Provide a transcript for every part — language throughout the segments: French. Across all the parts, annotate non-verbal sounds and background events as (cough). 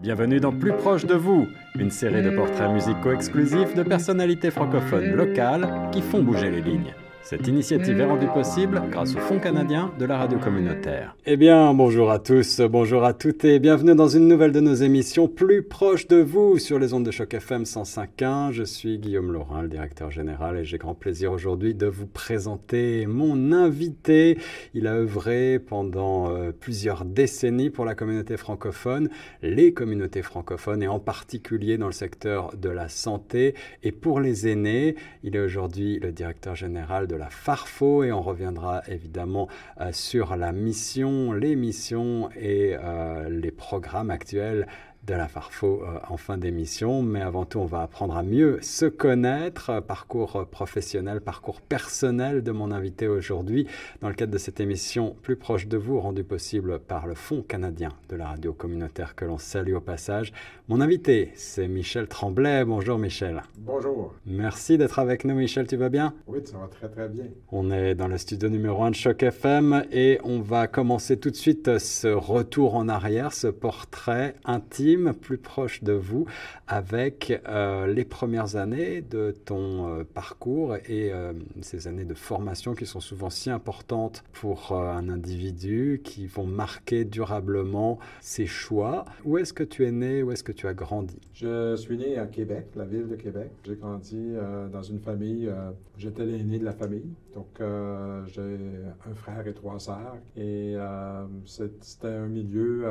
Bienvenue dans Plus proche de vous, une série de portraits musicaux exclusifs de personnalités francophones locales qui font bouger les lignes. Cette initiative est rendue possible grâce au Fonds canadien de la radio communautaire. Eh bien, bonjour à tous, bonjour à toutes et bienvenue dans une nouvelle de nos émissions plus proche de vous sur les ondes de choc FM 105.1. Je suis Guillaume Laurin, le directeur général, et j'ai grand plaisir aujourd'hui de vous présenter mon invité. Il a œuvré pendant euh, plusieurs décennies pour la communauté francophone, les communautés francophones et en particulier dans le secteur de la santé et pour les aînés. Il est aujourd'hui le directeur général de la Farfo et on reviendra évidemment euh, sur la mission, les missions et euh, les programmes actuels de la Farfo euh, en fin d'émission. Mais avant tout, on va apprendre à mieux se connaître. Parcours professionnel, parcours personnel de mon invité aujourd'hui dans le cadre de cette émission plus proche de vous, rendue possible par le Fonds canadien de la radio communautaire que l'on salue au passage. Mon invité, c'est Michel Tremblay. Bonjour Michel. Bonjour. Merci d'être avec nous Michel, tu vas bien? Oui, ça va très très bien. On est dans le studio numéro 1 de Choc FM et on va commencer tout de suite ce retour en arrière, ce portrait intime plus proche de vous, avec euh, les premières années de ton euh, parcours et euh, ces années de formation qui sont souvent si importantes pour un individu, qui vont marquer durablement ses choix. Où est-ce que tu es né? Où est-ce que tu as grandi? Je suis né à Québec, la ville de Québec. J'ai grandi dans une famille, j'étais l'aîné de la famille. Donc, j'ai un frère et trois sœurs. Et c'était un milieu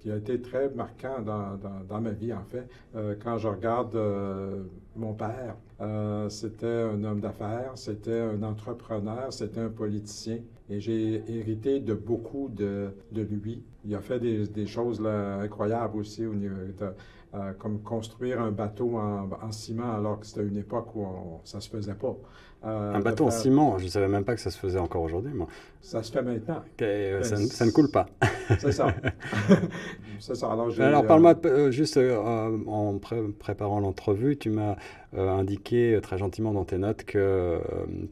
qui a été très marquant dans, dans, ma vie, en fait. Euh, quand je regarde euh, mon père, euh, c'était un homme d'affaires, c'était un entrepreneur, c'était un politicien. Et j'ai hérité de beaucoup de, de, lui. Il a fait des, des choses là, incroyables aussi, au niveau de, comme construire un bateau en, en ciment alors que c'était une époque où ça ne se faisait pas. Euh, un bateau en ciment, je ne savais même pas que ça se faisait encore aujourd'hui, moi. Ça se fait maintenant. Euh, ça, ça, ne coule pas. C'est ça. (laughs) Ça. Alors, Alors parle-moi euh, juste en préparant l'entrevue, tu m'as indiqué très gentiment dans tes notes que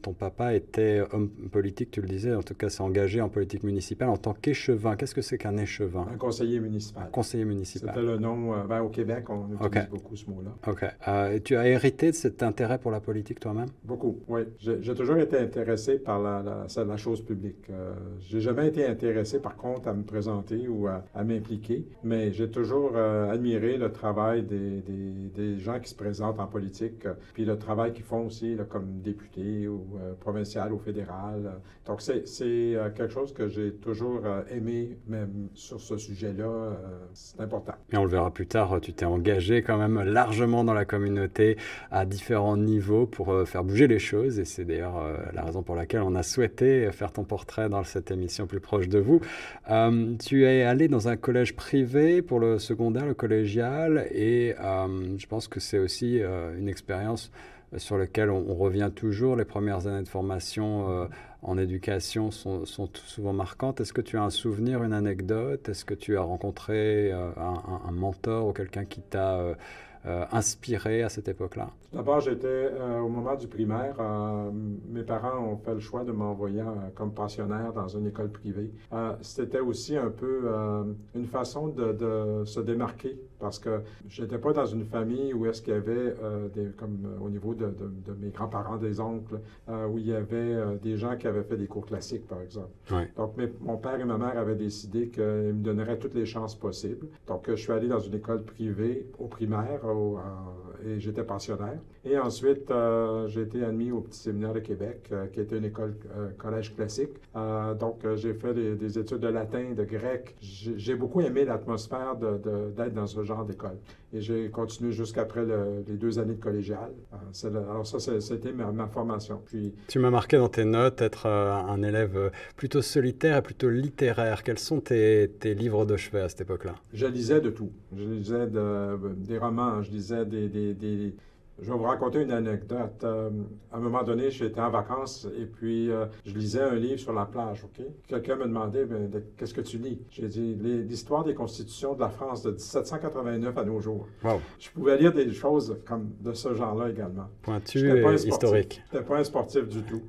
ton papa était homme politique, tu le disais, en tout cas s'est engagé en politique municipale en tant qu'échevin. Qu'est-ce que c'est qu'un échevin? Un conseiller municipal. Un conseiller municipal. C'était le nom, ben, au Québec, on utilise beaucoup ce mot-là. OK. et tu as hérité de cet intérêt pour la politique toi-même? Beaucoup, oui. J'ai toujours été intéressé par la, la, la chose publique. Euh, j'ai jamais été intéressé, par contre, à me présenter ou à, m'impliquer, mais j'ai toujours euh, admiré le travail des, des, des, gens qui se présentent en politique, euh, puis le travail qu'ils font aussi comme députés ou euh, provincial ou fédéral. Donc, c'est quelque chose que j'ai toujours aimé, même sur ce sujet-là. c'est important. Et on le verra plus tard, tu t'es engagé quand même largement dans la communauté à différents niveaux pour faire bouger les choses et c'est d'ailleurs euh, la raison pour laquelle on a souhaité faire ton portrait dans cette émission plus proche de vous. Euh, tu es allé dans un collège privé pour le secondaire, le collégial, et euh, je pense que c'est aussi une expérience sur laquelle on, revient toujours. Les premières années de formation en éducation sont, souvent marquantes. Est-ce que tu as un souvenir, une anecdote? Est-ce que tu as rencontré un, un, mentor ou quelqu'un qui t'a euh, inspiré à cette époque-là? D'abord, j'étais euh, au moment du primaire. Euh, mes parents ont fait le choix de m'envoyer comme pensionnaire dans une école privée. C'était aussi un peu une façon de, se démarquer parce que j'étais pas dans une famille où est-ce qu'il y avait, des, comme au niveau de, mes grands-parents, des oncles, où il y avait des gens qui avaient fait des cours classiques, par exemple. Donc, mon père et ma mère avaient décidé qu'ils me donneraient toutes les chances possibles. Donc, je suis allé dans une école privée au primaire et j'étais pensionnaire. Et ensuite, euh, j'ai été admis au Petit Séminaire de Québec, euh, qui était une école euh, collège classique. donc, j'ai fait des, études de latin, de grec. J'ai beaucoup aimé l'atmosphère d'être dans ce genre d'école. Et j'ai continué jusqu'après les deux années de collégial. alors ça, c'était ma, ma, formation. Puis, tu m'as marqué dans tes notes être un élève plutôt solitaire et plutôt littéraire. Quels sont tes, tes livres de chevet à cette époque-là? Je lisais de tout. Je lisais de, des romans, je lisais des, des, Je vais vous raconter une anecdote. Euh, à un moment donné, j'étais en vacances et puis euh, je lisais un livre sur la plage, OK? Quelqu'un me demandait, ben, qu'est-ce que tu lis? J'ai dit, l'histoire des constitutions de la France de 1789 à nos jours. Je pouvais lire des choses comme de ce genre-là également. Pointu et historique. Je n'étais pas un sportif du tout.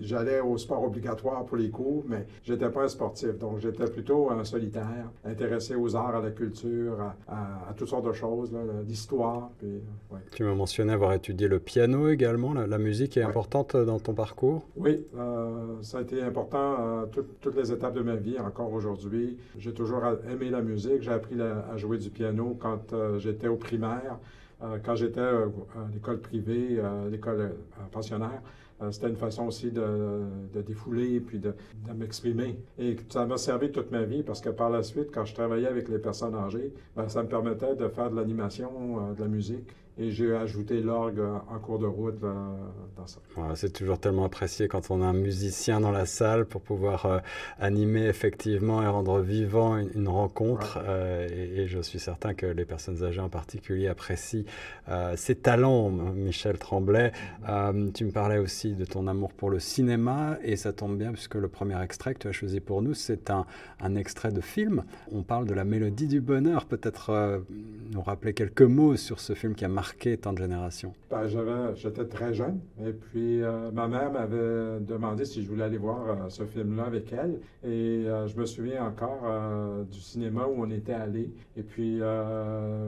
J'allais au sport obligatoire pour les cours, mais je n'étais pas un sportif. Donc, j'étais plutôt un solitaire, intéressé aux arts, à la culture, à, toutes sortes de choses, l'histoire. Tu me mentionnais avoir étudié le piano également. La, musique est importante dans ton parcours? Oui, euh, ça a été important euh, toutes les étapes de ma vie, encore aujourd'hui. J'ai toujours aimé la musique. J'ai appris à jouer du piano quand euh, j'étais au primaire. quand j'étais à l'école privée, à l'école pensionnaire, c'était une façon aussi de, défouler et puis de, de m'exprimer. Et ça m'a servi toute ma vie parce que par la suite, quand je travaillais avec les personnes âgées, ben, ça me permettait de faire de l'animation, de la musique et j'ai ajouté l'orgue en cours de route dans ça. c'est toujours tellement apprécié quand on a un musicien dans la salle pour pouvoir euh, animer effectivement et rendre vivant une, rencontre. Euh, et, je suis certain que les personnes âgées en particulier apprécient euh, ses talents, Michel Tremblay. tu me parlais aussi de ton amour pour le cinéma et ça tombe bien puisque le premier extrait que tu as choisi pour nous, c'est un, un, extrait de film. On parle de la mélodie du bonheur. Peut-être nous rappeler quelques mots sur ce film qui a marqué tant de générations? Ben, j'étais très jeune et puis euh, ma mère m'avait demandé si je voulais aller voir euh, ce film-là avec elle. Et euh, je me souviens encore du cinéma où on était allé. Et puis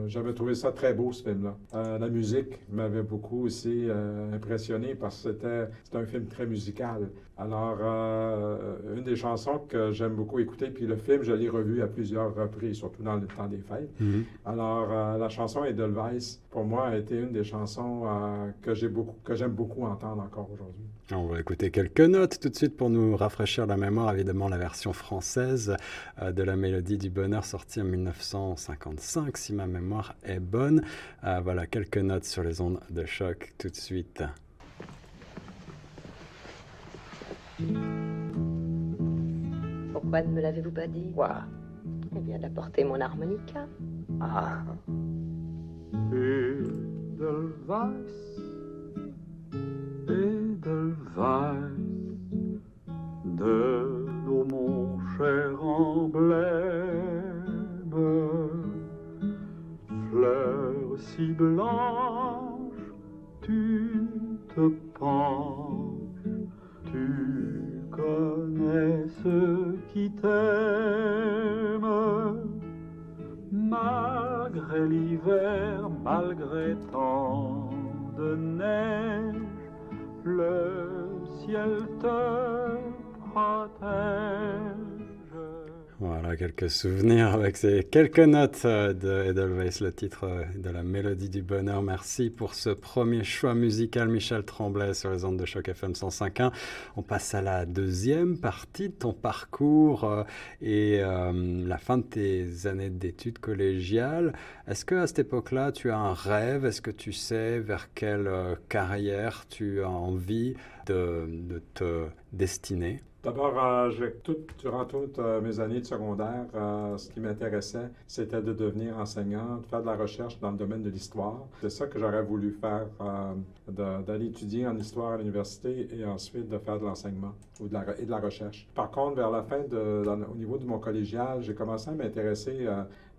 j'avais trouvé ça très beau, ce film-là. la musique m'avait beaucoup aussi impressionné parce que c'était un film très musical. Alors, une des chansons que j'aime beaucoup écouter, puis le film, je l'ai revu à plusieurs reprises, surtout dans le temps des fêtes. Mm-hmm. Alors, la chanson Edelweiss, pour moi, a été une des chansons euh, que j'ai beaucoup, j'aime beaucoup entendre encore aujourd'hui. On va écouter quelques notes tout de suite pour nous rafraîchir la mémoire. Évidemment, la version française euh, de la mélodie du bonheur sortie en 1955, si ma mémoire est bonne. Euh, voilà quelques notes sur les ondes de choc tout de suite. Pourquoi ne me l'avez-vous pas dit Quoi Eh bien, d'apporter mon harmonica. Ah. Edelweiss, Edelweiss, Souvenirs avec ces quelques notes euh, de Edelweiss, le titre euh, de la mélodie du bonheur. Merci pour ce premier choix musical, Michel Tremblay, sur les ondes de choc FM 105.1. On passe à la deuxième partie de ton parcours euh, et la fin de tes années d'études collégiales. Est-ce que à cette époque-là, tu as un rêve? Est-ce que tu sais vers quelle carrière tu as envie de te destiner? D'abord, euh, durant toutes euh, mes années de secondaire, euh, ce qui m'intéressait, c'était de devenir enseignant, de faire de la recherche dans le domaine de l'histoire. C'est ça que j'aurais voulu faire, d'aller étudier en histoire à l'université et ensuite de faire de l'enseignement et de la recherche. Par contre, vers la fin, au niveau de mon collégial, j'ai commencé à m'intéresser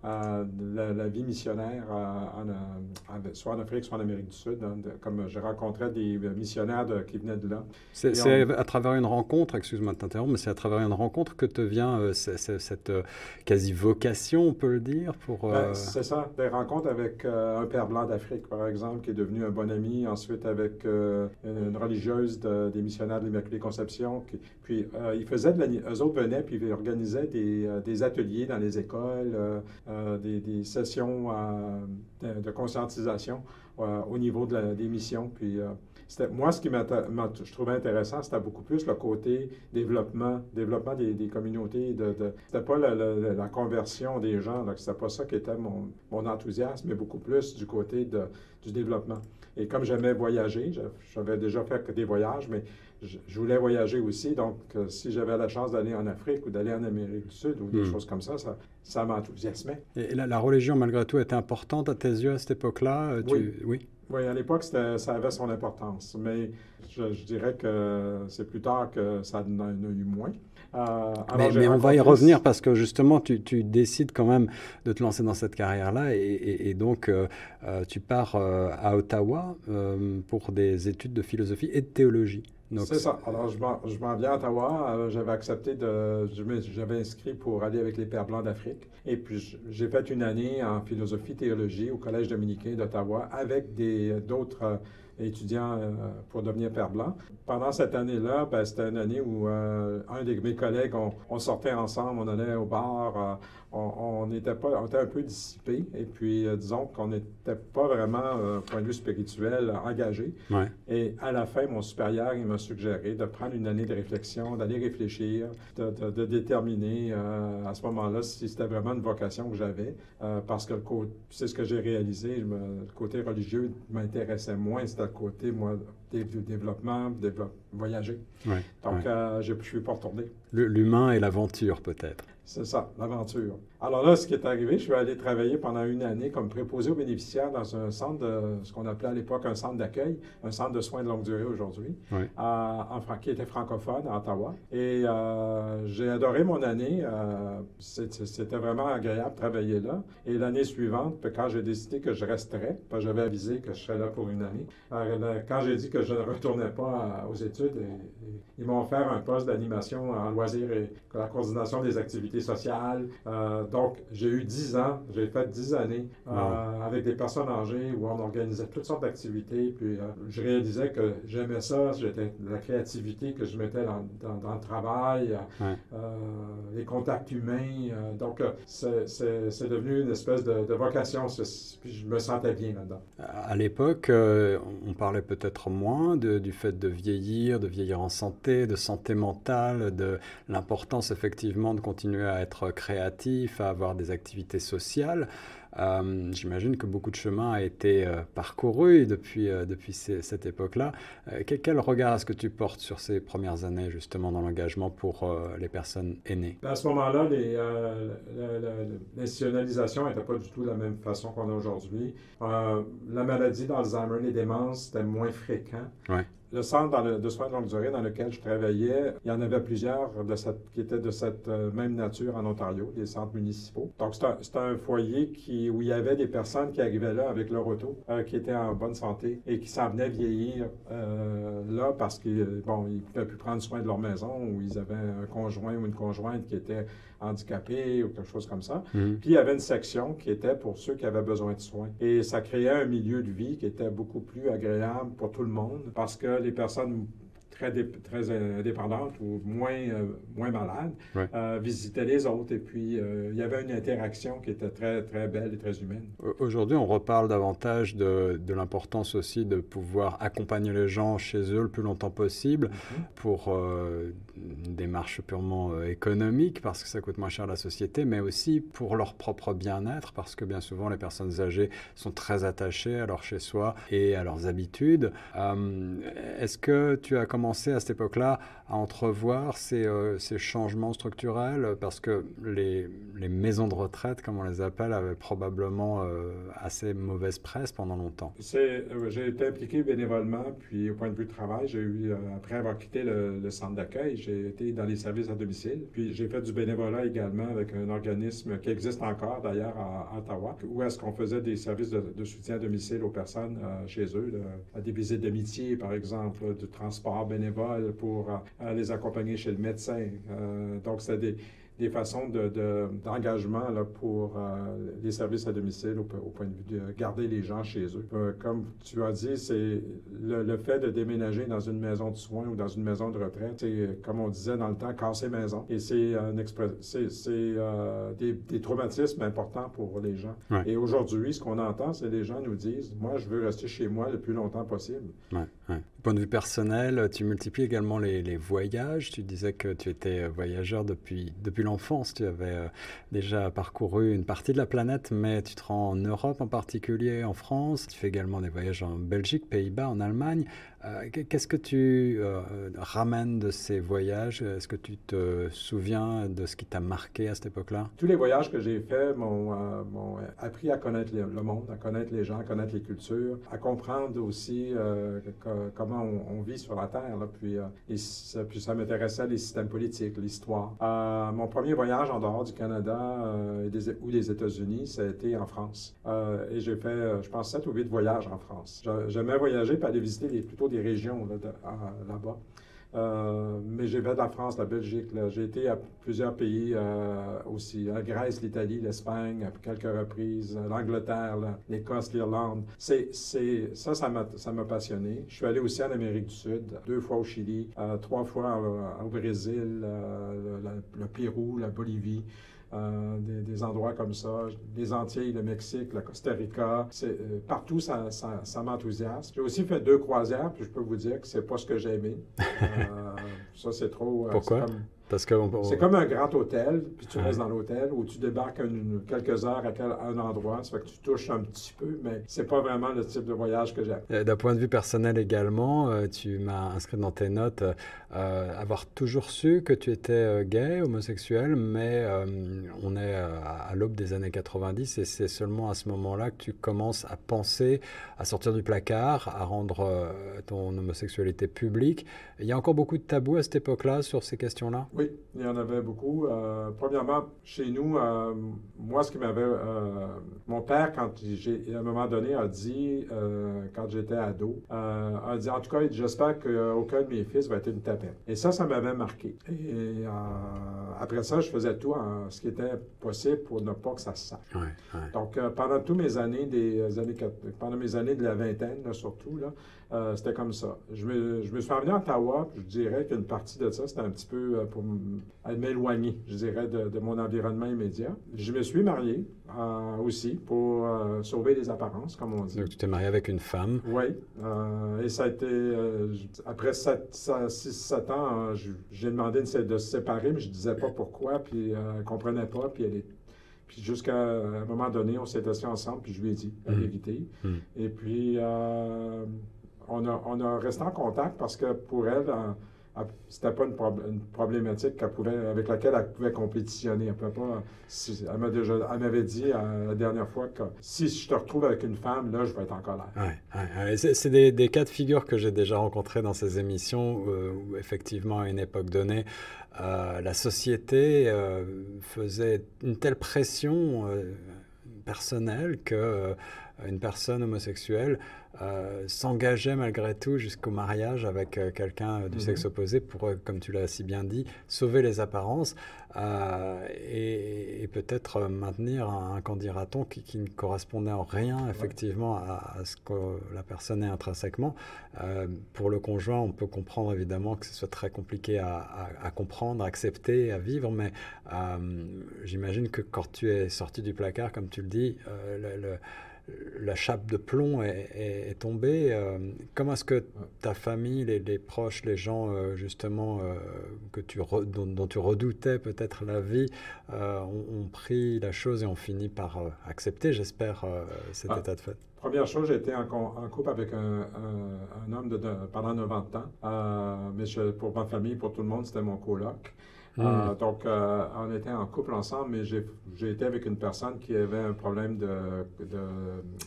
à la, vie missionnaire, en, soit en Afrique, soit en Amérique du Sud, hein, comme je rencontrais des missionnaires qui venaient de là. C'est à travers une rencontre, excuse-moi de t'interrompre, mais c'est à travers une rencontre que te vient euh, cette euh, quasi-vocation, on peut le dire pour... Ben, euh, c'est ça, des rencontres avec un père blanc d'Afrique, par exemple, qui est devenu un bon ami, ensuite avec une, religieuse des missionnaires de l'Immaculée Conception, qui, puis ils faisaient de la, eux autres venaient, puis ils organisaient des, des ateliers dans les écoles, euh, des, sessions euh, de, conscientisation euh, au niveau de la, des missions. Moi, ce qui je trouvais intéressant, c'était beaucoup plus le côté développement, développement des, communautés. De, de c'était pas la, conversion des gens, c'était pas ça qui était mon, enthousiasme, mais beaucoup plus du côté de, du développement. Et comme j'aimais voyager, j'avais déjà fait des voyages, mais je, voulais voyager aussi. Donc, euh, si j'avais la chance d'aller en Afrique ou d'aller en Amérique du Sud ou des hmm. choses comme ça, ça, ça m'enthousiasmait. Et la, la, religion, malgré tout, était importante à tes yeux à cette époque-là? Euh, oui, oui. Oui, à l'époque, ça avait son importance, mais je, dirais que c'est plus tard que ça en a eu moins. Euh, mais, on va y revenir parce que justement, tu, décides quand même de te lancer dans cette carrière-là et, donc euh, tu pars à Ottawa pour des études de philosophie et de théologie. C'est ça. Alors, je m'en viens à Ottawa. J'avais accepté de. J'avais inscrit pour aller avec les Pères Blancs d'Afrique. Et puis, j'ai fait une année en philosophie-théologie au Collège dominicain d'Ottawa avec d'autres étudiants euh, pour devenir père blanc. Pendant cette année-là, ben, c'était une année où euh, un de mes collègues, on, sortait ensemble, on allait au bar, euh, on, était pas, on était un peu dissipé et puis disons qu'on n'était pas vraiment, point de vue spirituel, engagé. Et à la fin, mon supérieur, il m'a suggéré de prendre une année de réflexion, d'aller réfléchir, de, déterminer à ce moment-là si c'était vraiment une vocation que j'avais, parce que c'est ce que j'ai réalisé, le côté religieux m'intéressait moins, c'était côté, moi, développement, voyager. Donc, euh, je ne suis pas retourné. L'humain et l'aventure, peut-être. C'est ça, l'aventure. Alors là, ce qui est arrivé, je suis allé travailler pendant une année comme préposé aux bénéficiaires dans un centre de ce qu'on appelait à l'époque un centre d'accueil, un centre de soins de longue durée aujourd'hui, qui était francophone à Ottawa. Et euh, j'ai adoré mon année. Euh, c'était vraiment agréable de travailler là. Et l'année suivante, quand j'ai décidé que je resterais, parce que j'avais avisé que je serais là pour une année, quand j'ai dit que je ne retournais pas aux études, ils m'ont offert un poste d'animation en loisirs et la coordination des activités sociales. Euh, donc, j'ai eu dix ans, j'ai fait dix années euh, avec des personnes âgées où on organisait toutes sortes d'activités. Puis, euh, je réalisais que j'aimais ça, j'étais la créativité que je mettais dans, dans, le travail, les contacts humains. donc, c'est devenu une espèce de, de vocation. Puis, je me sentais bien là-dedans. À l'époque, on parlait peut-être moins de, du fait de vieillir, de vieillir en santé, de santé mentale, de l'importance effectivement de continuer à être créatif, à avoir des activités sociales. Euh, j'imagine que beaucoup de chemin a été euh, parcouru depuis, euh, depuis cette époque-là. quel regard est-ce que tu portes sur ces premières années justement dans l'engagement pour les personnes aînées? À ce moment-là, l'institutionnalisation n'était pas du tout de la même façon qu'on a aujourd'hui. la maladie d'Alzheimer, les démences, c'était moins fréquent. Ouais. Le centre de soins de longue durée dans lequel je travaillais, il y en avait plusieurs de cette, qui étaient de cette euh, même nature en Ontario, des centres municipaux. Donc, c'était un, foyer qui, où il y avait des personnes qui arrivaient là avec leur auto, euh, qui étaient en bonne santé et qui s'en venaient vieillir euh, là parce qu'ils bon, ils pouvaient plus prendre soin de leur maison ou ils avaient un conjoint ou une conjointe qui était handicapé ou quelque chose comme ça. Mhm. Puis il y avait une section qui était pour ceux qui avaient besoin de soins. Et ça créait un milieu de vie qui était beaucoup plus agréable pour tout le monde parce que les personnes très, très indépendante ou moins, euh, moins malade, euh, visiter les autres. Et puis, euh, il y avait une interaction qui était très, très belle et très humaine. Aujourd'hui, on reparle davantage de, de l'importance aussi de pouvoir accompagner les gens chez eux le plus longtemps possible mm-hmm. pour démarche purement économique, parce que ça coûte moins cher à la société, mais aussi pour leur propre bien-être, parce que bien souvent, les personnes âgées sont très attachées à leur chez-soi et à leurs habitudes. Est-ce que tu as commencé à cette époque-là à entrevoir ces, euh, ces, changements structurels? Parce que les, les, maisons de retraite, comme on les appelle, avaient probablement euh, assez mauvaise presse pendant longtemps. Euh, j'ai été impliqué bénévolement, puis au point de vue de travail, j'ai eu, après avoir quitté le, centre d'accueil, j'ai été dans les services à domicile, puis j'ai fait du bénévolat également avec un organisme qui existe encore d'ailleurs à, Ottawa, où est-ce qu'on faisait des services de, soutien à domicile aux personnes chez eux, des visites d'amitié par exemple, du transport bénévole pour les accompagner chez le médecin. Euh, donc, c'est des, des façons d'engagement de, pour euh, les services à domicile au, point de vue de garder les gens chez eux. Euh, comme tu as dit, c'est le, fait de déménager dans une maison de soins ou dans une maison de retraite, c'est comme on disait dans le temps, casser maison. Et c'est euh, des, des, traumatismes importants pour les gens. Et aujourd'hui, ce qu'on entend, c'est les gens nous disent, moi, je veux rester chez moi le plus longtemps possible. Ouais, point de vue personnel, tu multiplies également les, voyages. Tu disais que tu étais voyageur depuis, depuis l'enfance. Tu avais euh, déjà parcouru une partie de la planète, mais tu te rends en Europe en particulier, en France. Tu fais également des voyages en Belgique, Pays-Bas, en Allemagne. Euh, qu'est-ce que tu euh, ramènes de ces voyages? Est-ce que tu te souviens de ce qui t'a marqué à cette époque-là? Tous les voyages que j'ai faits m'ont appris à connaître le monde, à connaître les gens, à connaître les cultures, à comprendre aussi comment on, vit sur la Terre. puis, ça, puis ça m'intéressait les systèmes politiques, l'histoire. mon premier voyage en dehors du Canada ou des États-Unis, ça a été en France. et j'ai fait, je pense, sept ou huit voyages en France. J'aimais voyager et aller visiter les, plutôt des régions là-bas. Euh, mais j'ai fait la France, la Belgique. J'ai été à plusieurs pays euh, aussi. La Grèce, l'Italie, l'Espagne, à quelques reprises, l'Angleterre, l'Écosse, l'Irlande. Ça, ça m'a, ça m'a passionné. Je suis allé aussi en Amérique du Sud, deux fois au Chili, euh, trois fois au Brésil, le Pérou, la Bolivie. Euh, des, endroits comme ça, les Antilles, le Mexique, la Costa Rica, euh, partout ça, ça, m'enthousiasme. J'ai aussi fait deux croisières, puis je peux vous dire que c'est pas ce que j'ai aimé. (laughs) Euh, ça c'est trop. Pourquoi? C'est comme un grand hôtel, puis tu restes dans l'hôtel, où tu débarques quelques heures à, un endroit, ça fait que tu touches un petit peu, mais c'est pas vraiment le type de voyage que j'aime. D'un point de vue personnel également, euh, tu m'as inscrit dans tes notes euh, avoir toujours su que tu étais euh, gay, homosexuel, mais on est à l'aube des années 90 et c'est seulement à ce moment-là que tu commences à penser à sortir du placard, à rendre ton homosexualité publique. Il y a encore beaucoup de tabous à cette époque-là sur ces questions-là? Oui, il y en avait beaucoup. Euh, premièrement, chez nous, euh, moi, ce qui m'avait... Euh, mon père, quand j'ai, à un moment donné, a dit, quand j'étais ado, a dit, en tout cas, j'espère qu'aucun de mes fils va être une tapette. Et ça, ça m'avait marqué. Et après ça, je faisais tout en, ce qui était possible pour ne pas que ça se sache. Donc, pendant toutes mes années, des années, pendant mes années de la vingtaine, surtout, là, euh, c'était comme ça. Je me, je me suis emmené à Ottawa, je dirais qu'une partie de ça, c'était un petit peu euh, pour m'éloigner, je dirais, de, mon environnement immédiat. Je me suis marié euh, aussi pour sauver les apparences, comme on dit. Donc, tu t'es marié avec une femme? Oui. et ça a été, après 6-7 ans, j'ai demandé de, se séparer, mais je ne disais pas pourquoi, puis elle ne comprenait pas, puis elle est puis jusqu'à un moment donné, on s'est assis ensemble, puis je lui ai dit la mmh. vérité. Mmh. Et puis, on a, resté en contact parce que pour elle, c'était pas une, problématique pouvait, avec laquelle elle pouvait compétitionner. Elle, pas, m'avait dit euh, la dernière fois que si je te retrouve avec une femme, là, je vais être en colère. Ouais, C'est des, des, cas de figure que j'ai déjà rencontrés dans ces émissions euh, où, effectivement, à une époque donnée, euh, la société faisait une telle pression personnelle que une personne homosexuelle euh, s'engageait malgré tout jusqu'au mariage avec euh, quelqu'un du mhm. sexe opposé pour, euh, comme tu l'as si bien dit, sauver les apparences et, peut-être maintenir un, candidaton qui, ne correspondait en rien effectivement à, ce que la personne est intrinsèquement. pour le conjoint, on peut comprendre évidemment que ce soit très compliqué à, à comprendre, à accepter, à vivre, mais j'imagine que quand tu es sorti du placard, comme tu le dis, le la chape de plomb est, tombée. Euh, comment est-ce que ta famille, les, proches, les gens euh, justement euh, que tu dont, tu redoutais peut-être la vie, ont, pris la chose et ont fini par accepter, j'espère, cet ah, état de fait? Première chose, j'ai été en, couple avec un, homme de, pendant 90 ans, mais pour ma famille, pour tout le monde, c'était mon coloc. Hmm. Euh, donc, euh, on était en couple ensemble, mais j'ai été avec une personne qui avait un problème de,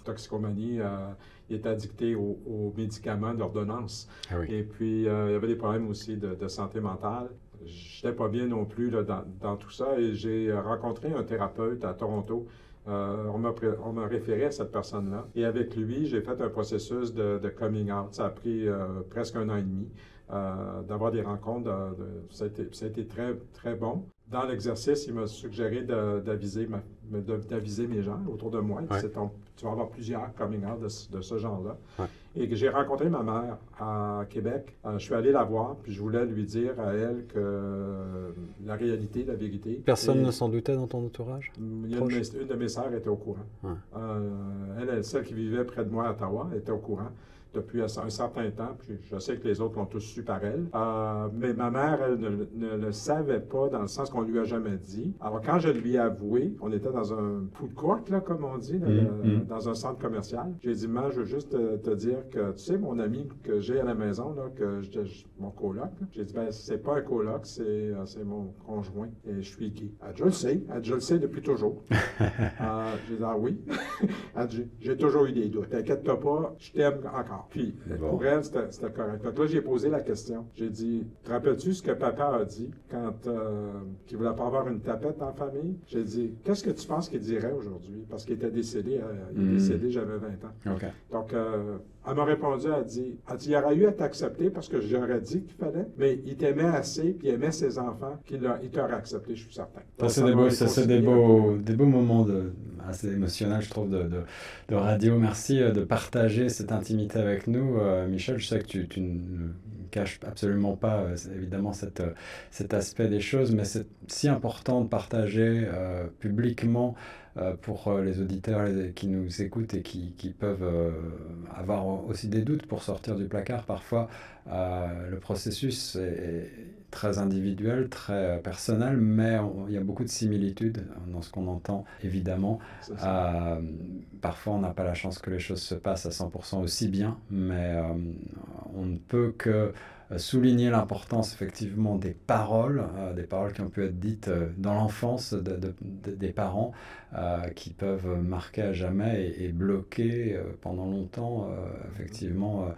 toxicomanie. Euh, il était addicté aux, médicaments d'ordonnance. Ah Et puis, il y avait des problèmes aussi de, santé mentale. Je n'étais pas bien non plus dans, tout ça. Et j'ai rencontré un thérapeute à Toronto. on m'a référé à cette personne-là. Et avec lui, j'ai fait un processus de, de, coming out. Ça a pris presque un an et demi. Euh, d'avoir des rencontres. ça, a été, ça, a été, très, très bon. Dans l'exercice, il m'a suggéré d'aviser mes gens autour de moi. tu vas avoir plusieurs coming out de, ce genre-là. Et que j'ai rencontré ma mère à Québec. Euh, je suis allé la voir, puis je voulais lui dire à elle que la réalité, la vérité. Personne ne s'en doutait dans ton entourage? une, de mes sœurs était au courant. Euh, elle, celle qui vivait près de moi à Ottawa, était au courant. Depuis un, certain temps. Puis je sais que les autres l'ont tous su par elle. Euh, mais ma mère, elle ne, le savait pas dans le sens qu'on lui a jamais dit. Alors quand je lui ai avoué, on était dans un food court, là, comme on dit, mm-hmm. dans un centre commercial. J'ai dit, maman, je veux juste te, dire que, tu sais, mon ami que j'ai à la maison, là, que je, mon coloc, j'ai dit, ben, c'est pas un coloc, c'est mon conjoint et je suis. Elle dit, je le sais. Elle je le sais depuis toujours. (laughs) euh, j'ai dit, ah oui? (laughs) j'ai toujours eu des doutes. T'inquiète-toi pas, je t'aime encore. Puis, pour elle, c'était correct. Donc là, j'ai posé la question. J'ai dit, te rappelles-tu ce que papa a dit quand euh, il voulait pas avoir une tapette en famille? J'ai dit, qu'est-ce que tu penses qu'il dirait aujourd'hui? Parce qu'il était décédé, euh, il est hmm. décédé, j'avais 20 ans. Donc, euh, elle m'a répondu, elle a dit, elle dit, il aurait eu à t'accepter parce que j'aurais dit qu'il fallait, mais il t'aimait assez, puis il aimait ses enfants, qu'il t'aurait accepté, je suis certain. Ça, c'est des, beaux, des, beaux, des beaux moments de, assez émotionnels, je trouve, de, de, de, radio. Merci euh, de partager cette intimité avec nous. Euh, Michel, je sais que tu, tu ne caches absolument pas, euh, évidemment, cette, cet aspect des choses, mais c'est si important de partager publiquement pour euh, les auditeurs qui nous écoutent et qui, qui peuvent euh, avoir aussi des doutes pour sortir du placard. Parfois, le processus est très individuel, très personnel, mais il y a beaucoup de similitudes dans ce qu'on entend, évidemment. parfois, on n'a pas la chance que les choses se passent à 100% aussi bien, mais on ne peut que euh, souligner l'importance effectivement des paroles, euh, des paroles qui ont pu être dites euh, dans l'enfance des parents, qui peuvent marquer à jamais et, bloquer pendant longtemps effectivement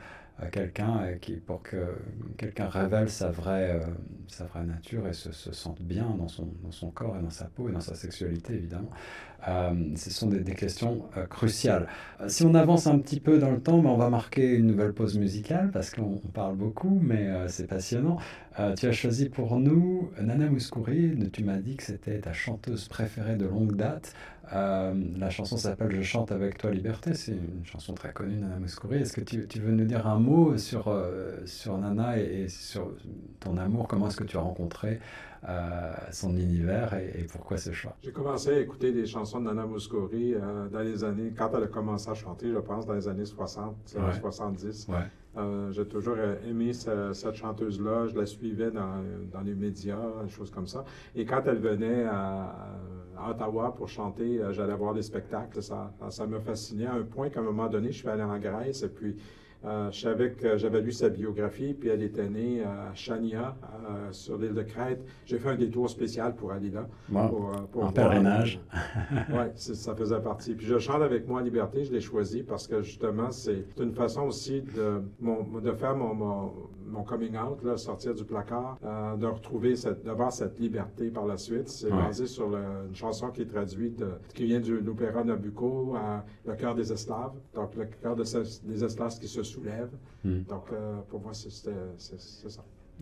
quelqu'un pour que quelqu'un révèle sa vraie sa vraie nature et se, se sente bien dans son, dans son corps et dans sa peau et dans sa sexualité évidemment euh, ce sont des, questions euh, cruciales. Euh, si on avance un petit peu dans le temps, ben, on va marquer une nouvelle pause musicale parce qu'on parle beaucoup, mais c'est passionnant. tu as choisi pour nous Nana Mouskouri. Tu m'as dit que c'était ta chanteuse préférée de longue date. la chanson s'appelle Je chante avec toi liberté. C'est une chanson très connue, Nana Mouskouri. Est-ce que tu, veux nous dire un mot sur, sur Nana et, et, sur ton amour? Comment est-ce que tu as rencontré euh, son univers et, pourquoi ce choix? J'ai commencé à écouter des chansons de Nana Mouskouri euh, dans les années, quand elle a commencé à chanter, je pense, dans les années 60, 70. Euh, j'ai toujours aimé cette chanteuse-là. Je la suivais dans, dans, les médias, des choses comme ça. Et quand elle venait à, Ottawa pour chanter, j'allais voir des spectacles. Ça, ça m'a fasciné à un point qu'à un moment donné, je suis allé en Grèce et puis euh, j'avais lu sa biographie, puis elle était née à Chania, euh, sur l'île de Crète. J'ai fait un détour spécial pour aller là. Pour, euh, pour en pèlerinage. (laughs) oui, ça faisait partie. Puis je chante avec moi en liberté, je l'ai choisi parce que justement, c'est une façon aussi de, de faire mon, mon, coming out, là, sortir du placard, de retrouver, cette, d'avoir cette liberté par la suite. C'est basé sur une chanson qui est traduite, qui vient de l'opéra Nabucco, Le cœur des esclaves. Donc, le cœur des esclaves qui se soulève. Hmm. Donc, euh, pour moi, c'est ça.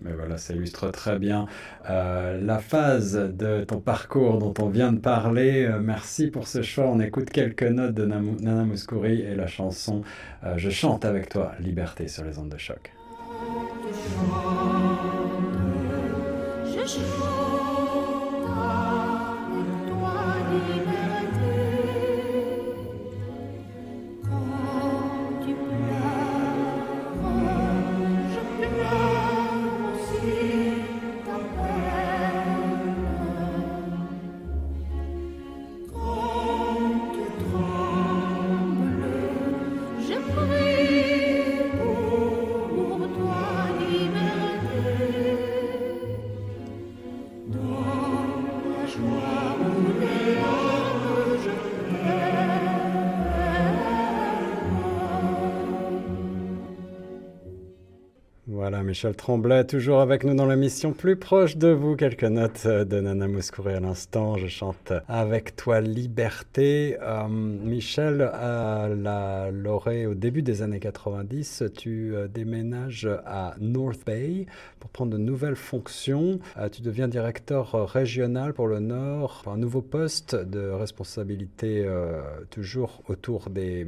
Mais voilà, ça illustre très bien euh, la phase de ton parcours dont on vient de parler. Euh, merci pour ce choix. On écoute quelques notes de Nana Mouskouri et la chanson Je chante avec toi, Liberté sur les ondes de choc. strong. Michel Tremblay, toujours avec nous dans l'émission Plus proche de vous. Quelques notes de Nana Mouskouri à l'instant. Je chante avec toi Liberté. Euh, Michel, à la Lorée, au début des années 90, tu euh, déménages à North Bay pour prendre de nouvelles fonctions. Euh, tu deviens directeur régional pour le Nord, un nouveau poste de responsabilité toujours autour des,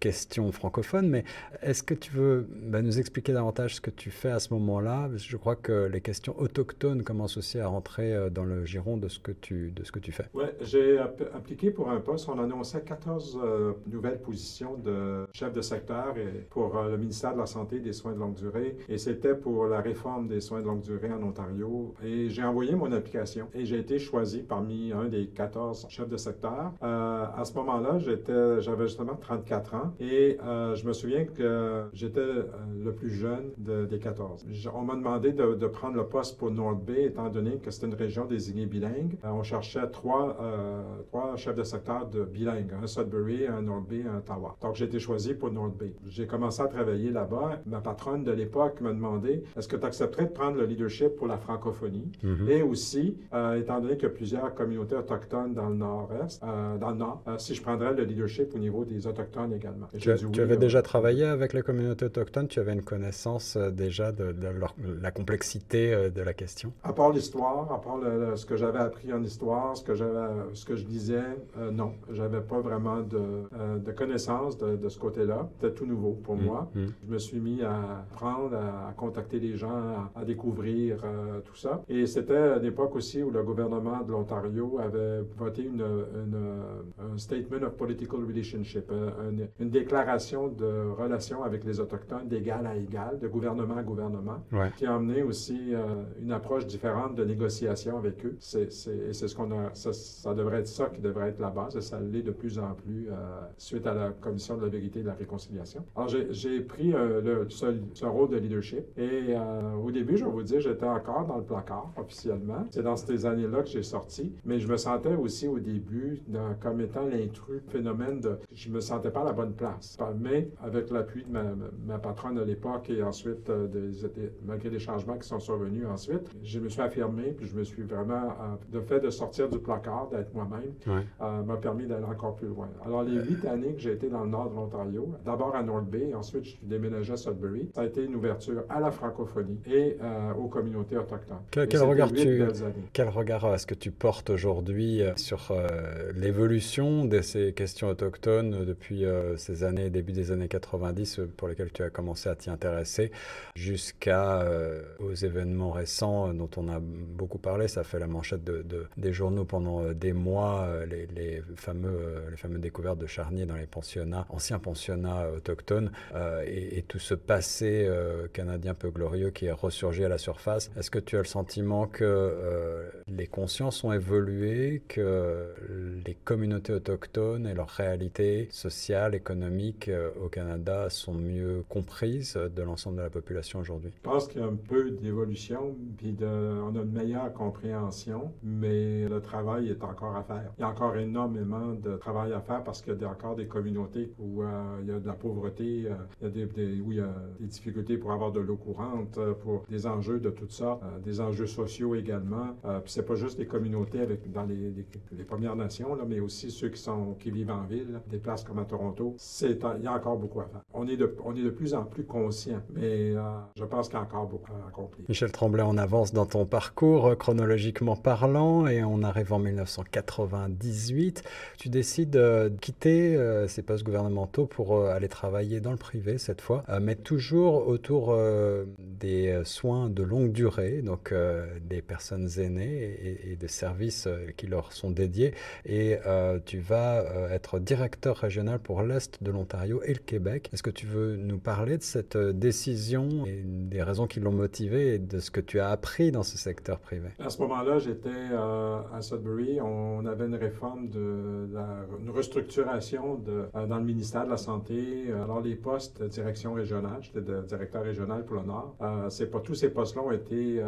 questions francophones. Mais est-ce que tu veux bah, nous expliquer davantage ce que tu fais ce moment-là Je crois que les questions autochtones commencent aussi à rentrer euh, dans le giron de ce que tu, de ce que tu fais. Oui, j'ai appliqué pour un poste. On annonçait 14 euh, nouvelles positions de chef de secteur pour euh, le ministère de la Santé et des soins de longue durée. Et c'était pour la réforme des soins de longue durée en Ontario. Et j'ai envoyé mon application et j'ai été choisi parmi un des 14 chefs de secteur. à ce moment-là, j'avais justement 34 ans et je me souviens que j'étais le plus jeune des 14. On m'a demandé de, prendre le poste pour North Bay, étant donné que c'était une région désignée bilingue. Euh, on cherchait trois, euh, trois chefs de secteur de bilingue, un Sudbury, un North Bay, un Ottawa. Donc j'ai été choisi pour North Bay. J'ai commencé à travailler là-bas. Ma patronne de l'époque m'a demandé est-ce que tu accepterais de prendre le leadership pour la francophonie? Mm-hmm. Et aussi, euh, étant donné qu'il y a plusieurs communautés autochtones dans le nord-est, dans le nord, si je prendrais le leadership au niveau des autochtones également. tu, avais déjà travaillé avec les communautés autochtones Tu avais une connaissance déjà de, la complexité euh, de la question? À part l'histoire, à part ce que j'avais appris en histoire, ce que, ce que je disais, euh, non. J'avais pas vraiment de, euh, de connaissances de, ce côté-là. C'était tout nouveau pour mm, moi. Mm. Je me suis mis à apprendre, à, contacter les gens, à, découvrir tout ça. Et c'était à l'époque aussi où le gouvernement de l'Ontario avait voté une, un Statement of Political Relationship, une, une déclaration de relation avec les Autochtones d'égal à égal, de gouvernement à gouvernement, qui a amené aussi euh, une approche différente de négociation avec eux. C'est ce qu'on a, ça, devrait être ça qui devrait être la base, et ça l'est de plus en plus euh, suite à la Commission de la vérité et de la réconciliation. Alors, j'ai pris euh, le, ce, rôle de leadership, et au début, je vais vous dire, j'étais encore dans le placard officiellement. C'est dans ces années-là que j'ai sorti, mais je me sentais aussi au début dans, comme étant l'intrus, phénomène de, je me sentais pas à la bonne place. Mais avec l'appui de ma, ma patronne à l'époque et ensuite, euh, malgré les changements qui sont survenus ensuite, je me suis affirmé, puis je me suis vraiment, le euh, fait de sortir du placard, d'être moi-même, euh, m'a permis d'aller encore plus loin. Alors, les huit années que j'ai été dans le nord de l'Ontario, d'abord à North Bay, ensuite je suis déménagé à Sudbury, ça a été une ouverture à la francophonie et aux communautés autochtones. quel, regard tu, quel regard est-ce que tu portes aujourd'hui sur l'évolution de ces questions autochtones depuis ces années, début des années 90, pour lesquelles tu as commencé à t'y intéresser jusqu'à euh, aux événements récents dont on a beaucoup parlé. Ça fait la manchette de, des journaux pendant euh, des mois, euh, les, fameux, fameuses découvertes de charniers dans les pensionnats, anciens pensionnats autochtones, et, tout ce passé canadien peu glorieux qui est ressurgi à la surface. Est-ce que tu as le sentiment que les consciences ont évolué, que les communautés autochtones et leurs réalités sociales, économiques au Canada sont mieux comprises de l'ensemble de la population aujourd'hui? Je pense qu'il y a un peu d'évolution, puis on a une meilleure compréhension, mais le travail est encore à faire. Il y a encore énormément de travail à faire parce qu'il y a encore des communautés où euh, il y a de la pauvreté, euh, où il y a des difficultés pour avoir de l'eau courante, euh, pour des enjeux de toutes sortes, des enjeux sociaux également. puis c'est pas juste les communautés dans les, Premières Nations, là, mais aussi ceux qui, vivent en ville, des places comme à Toronto. Il y a encore beaucoup à faire. On est de, on est de plus en plus conscient, mais je pense qu'il y a encore beaucoup à accomplir. Michel Tremblay, on avance dans ton parcours euh, chronologiquement parlant et on arrive en 1998. Tu décides euh, de quitter euh, ces postes gouvernementaux pour aller travailler dans le privé cette fois, mais toujours autour des soins de longue durée, donc des personnes aînées et, des services qui leur sont dédiés. Et tu vas être directeur régional pour l'Est de l'Ontario et le Québec. Est-ce que tu veux nous parler de cette décision des raisons qui l'ont motivé et de ce que tu as appris dans ce secteur privé? À ce moment-là, j'étais euh, à Sudbury. On avait une réforme de la, une restructuration de, euh, dans le ministère de la Santé. Alors, les postes de direction régionale, j'étais directeur régional pour le Nord. Euh, c'est pas tous ces postes-là ont été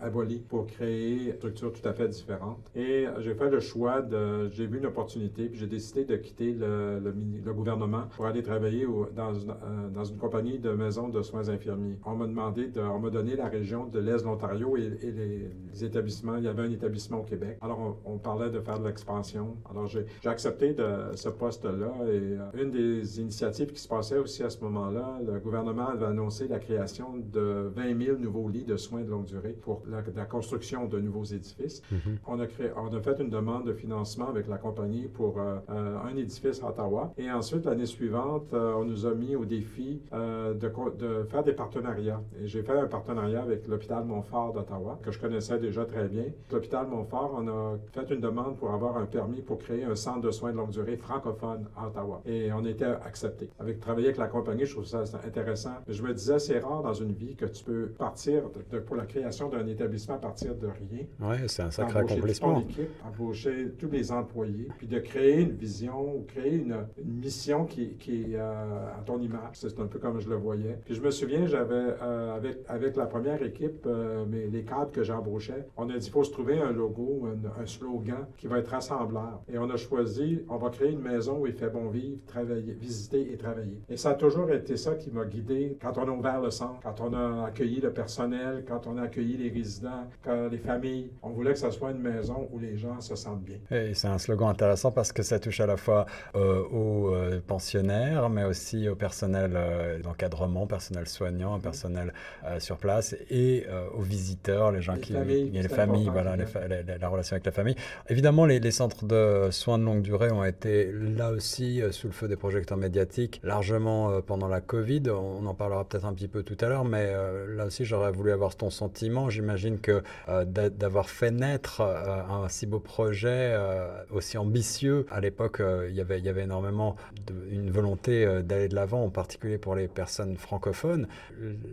abolis pour créer une structure tout à fait différente. Et j'ai fait le choix de, j'ai vu une opportunité, puis j'ai décidé de quitter le, gouvernement pour aller travailler dans, une, dans une compagnie de maisons de soins infirmiers. On m'a demandé, de, on m'a donné la région de l'Est de l'Ontario et, les, établissements. Il y avait un établissement au Québec. Alors, on, parlait de faire de l'expansion. Alors, j'ai, accepté de ce poste-là. Et euh, une des initiatives qui se passait aussi à ce moment-là, le gouvernement avait annoncé la création de 20 000 nouveaux lits de soins de longue durée pour la, construction de nouveaux édifices. Mm-hmm. On, a créé, on a fait une demande de financement avec la compagnie pour euh, euh, un édifice à Ottawa. Et ensuite, l'année suivante, on nous a mis au défi de, de faire des partenariats partenariat. Et j'ai fait un partenariat avec l'hôpital Montfort d'Ottawa, que je connaissais déjà très bien. L'hôpital Montfort, on a fait une demande pour avoir un permis pour créer un centre de soins de longue durée francophone à Ottawa. Et on était accepté. Avec travailler avec la compagnie, je trouve ça intéressant. Je me disais, c'est rare dans une vie que tu peux partir pour la création d'un établissement à partir de rien. Oui, c'est un sacré accomplissement. Équipe, embaucher tous les employés, puis de créer une vision ou créer une, mission qui, qui est euh, à ton image. C'est un peu comme je le voyais. Puis je me souviens, j'avais, euh, avec, avec la première équipe, euh, mais les cadres que j'embauchais, on a dit, il faut se trouver un logo, un, slogan qui va être rassembleur. Et on a choisi, on va créer une maison où il fait bon vivre, travailler, visiter et travailler. Et ça a toujours été ça qui m'a guidé quand on a ouvert le centre, quand on a accueilli le personnel, quand on a accueilli les résidents, quand les familles. On voulait que ça soit une maison où les gens se sentent bien. Et c'est un slogan intéressant parce que ça touche à la fois euh, aux pensionnaires, mais aussi au personnel d'encadrement, personnel soignant, personnel sur place et aux visiteurs, les gens les qui... Familles, les familles, voilà, la relation avec la famille. Évidemment, les, les centres de soins de longue durée ont été là aussi sous le feu des projecteurs médiatiques, largement pendant la Covid. On en parlera peut-être un petit peu tout à l'heure, mais là aussi, j'aurais voulu avoir ton sentiment. J'imagine que d'avoir fait naître un si beau projet aussi ambitieux, à l'époque, il y avait, il y avait énormément de, une volonté d'aller de l'avant, en particulier pour les personnes francophones.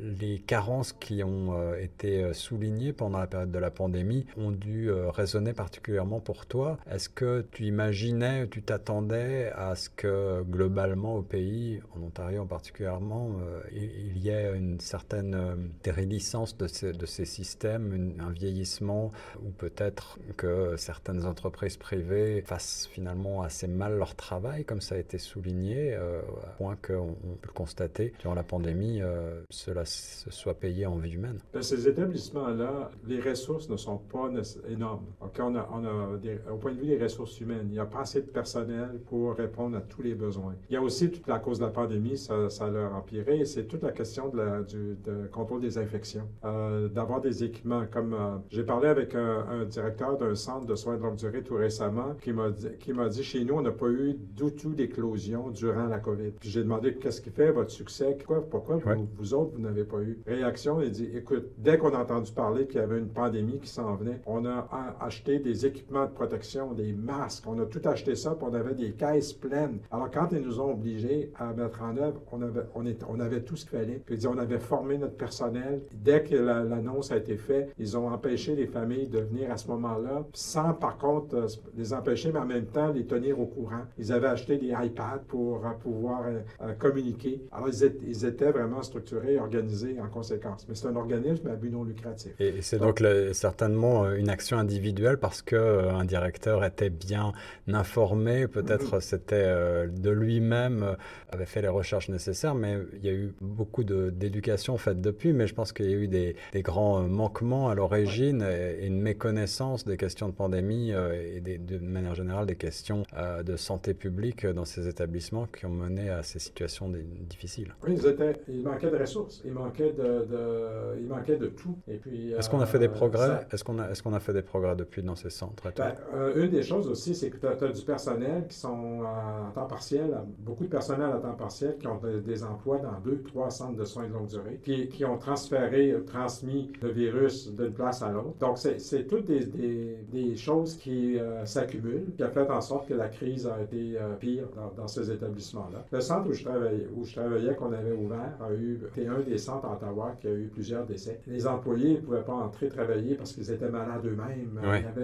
Les carences qui ont été soulignées pendant la période de la pandémie ont dû résonner particulièrement pour toi. Est-ce que tu imaginais, tu t'attendais à ce que globalement au pays, en Ontario en particulièrement, il y ait une certaine dérélicence de ces, systèmes, un vieillissement, ou peut-être que certaines entreprises privées fassent finalement assez mal leur travail, comme ça a été souligné, euh, à point qu'on peut le constater durant la pandémie, euh, se soit payé en vie humaine. Ben, ces établissements-là, les ressources ne sont pas énormes. on a, on a au point de vue des ressources humaines, il n'y a pas assez de personnel pour répondre à tous les besoins. Il y a aussi, toute la cause de la pandémie, ça, ça a leur empiré, c'est toute la question de la, du de contrôle des infections, euh, d'avoir des équipements comme... J'ai parlé avec un, un directeur d'un centre de soins de longue durée tout récemment qui m'a dit, qui m'a dit chez nous, on n'a pas eu du tout d'éclosion durant la COVID. Puis j'ai demandé qu'est-ce qui fait votre succès, pourquoi, pourquoi vous, autres, vous n'avez pas eu. Réaction, il dit écoute, dès qu'on a entendu parler qu'il y avait une pandémie qui s'en venait, on a acheté des équipements de protection, des masques, on a tout acheté ça, puis on avait des caisses pleines. Alors quand ils nous ont obligés à mettre en œuvre, on avait, on, on avait tout ce qu'il fallait. Puis on avait formé notre personnel. Dès que l'annonce a été faite, ils ont empêché les familles de venir à ce moment-là, sans par contre euh, les empêcher, mais en même temps les tenir au courant. Ils avaient acheté des iPads pour euh, pouvoir euh, communiquer. Alors ils étaient, vraiment structurés et organisés en conséquence. Mais c'est un organisme à but non lucratif. Et, c'est donc, certainement une action individuelle parce que un directeur était bien informé, peut-être c'était de lui-même, avait fait les recherches nécessaires, mais il y a eu beaucoup d'éducation faite depuis, mais je pense qu'il y a eu des, des grands manquements à l'origine et, une méconnaissance des questions de pandémie euh, et de manière générale des questions euh, de santé publique dans ces établissements qui ont mené à ces situations difficiles. Oui, ils étaient, il manquait de ressources, il manquait de, de il manquait de tout. Et puis, est-ce qu'on a fait des euh, progrès? Est-ce qu'on a, est qu'on a fait des progrès depuis dans ces centres ben, Une des choses aussi, c'est que tu as, du personnel qui sont à temps partiel, beaucoup de personnel à temps partiel qui ont des emplois dans deux, trois centres de soins de longue durée, qui, qui ont transféré, transmis le virus d'une place à l'autre. Donc, c'est toutes des, des, des, choses qui euh, s'accumulent, qui a fait en sorte que la crise a été euh, pire dans, dans, ces établissements-là. Le centre où je travaillais, où je travaillais qu'on avait ouvert, a eu, un des centres à Ottawa qui a eu plusieurs décès. Les employés ne pouvaient pas entrer travailler parce qu'ils étaient malades eux-mêmes.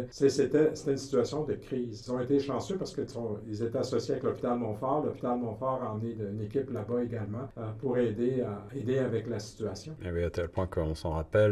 C'était une situation de crise. Ils ont été chanceux parce qu'ils étaient associés avec l'hôpital Montfort. L'hôpital Montfort a emmené une équipe là-bas également euh, pour aider, à, aider avec la situation. Et oui, à tel point qu'on s'en rappelle,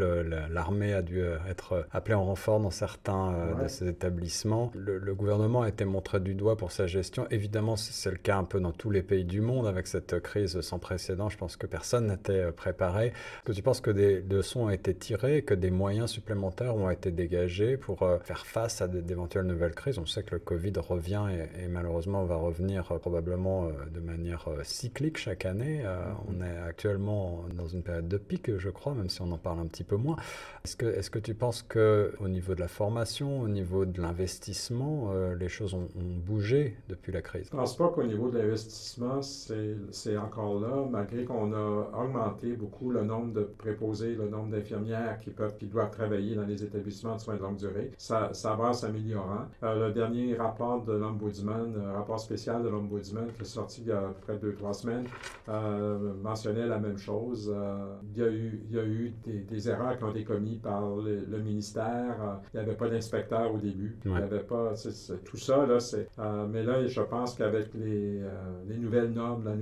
l'armée a dû être appelé en renfort dans certains euh, de ces établissements. Le, gouvernement a été montré du doigt pour sa gestion. Évidemment, c'est le cas un peu dans tous les pays du monde avec cette crise sans précédent. Je pense que personne n'était euh, Est-ce que tu penses que des leçons ont été tirées, que des moyens supplémentaires ont été dégagés pour euh, faire face à d'éventuelles nouvelles crises? On sait que le Covid revient et, malheureusement va revenir probablement de manière cyclique chaque année. on est actuellement dans une période de pic, je crois, même si on en parle un petit peu moins. Est-ce que, est que tu penses que au niveau de la formation, au niveau de l'investissement, euh, les choses ont, bougé depuis la crise? Je ne pense pas qu'au niveau de l'investissement, c'est encore là, malgré qu'on a augmenté beaucoup le nombre de préposés, le nombre d'infirmières qui peuvent, qui doivent travailler dans les établissements de soins de longue durée. Ça, ça va s'améliorant. Euh, le dernier rapport de l'Ombudsman, le rapport spécial de l'Ombudsman qui est sorti il y a près de deux, trois semaines, euh, mentionnait la même chose. Euh, il y a eu, il y a eu des, des erreurs qui ont été commises par le, le ministère. Euh, il n'y avait pas d'inspecteur au début. Il n'y avait pas, tout ça, là, c'est... Euh, mais là, je pense qu'avec les, les nouvelles normes, la,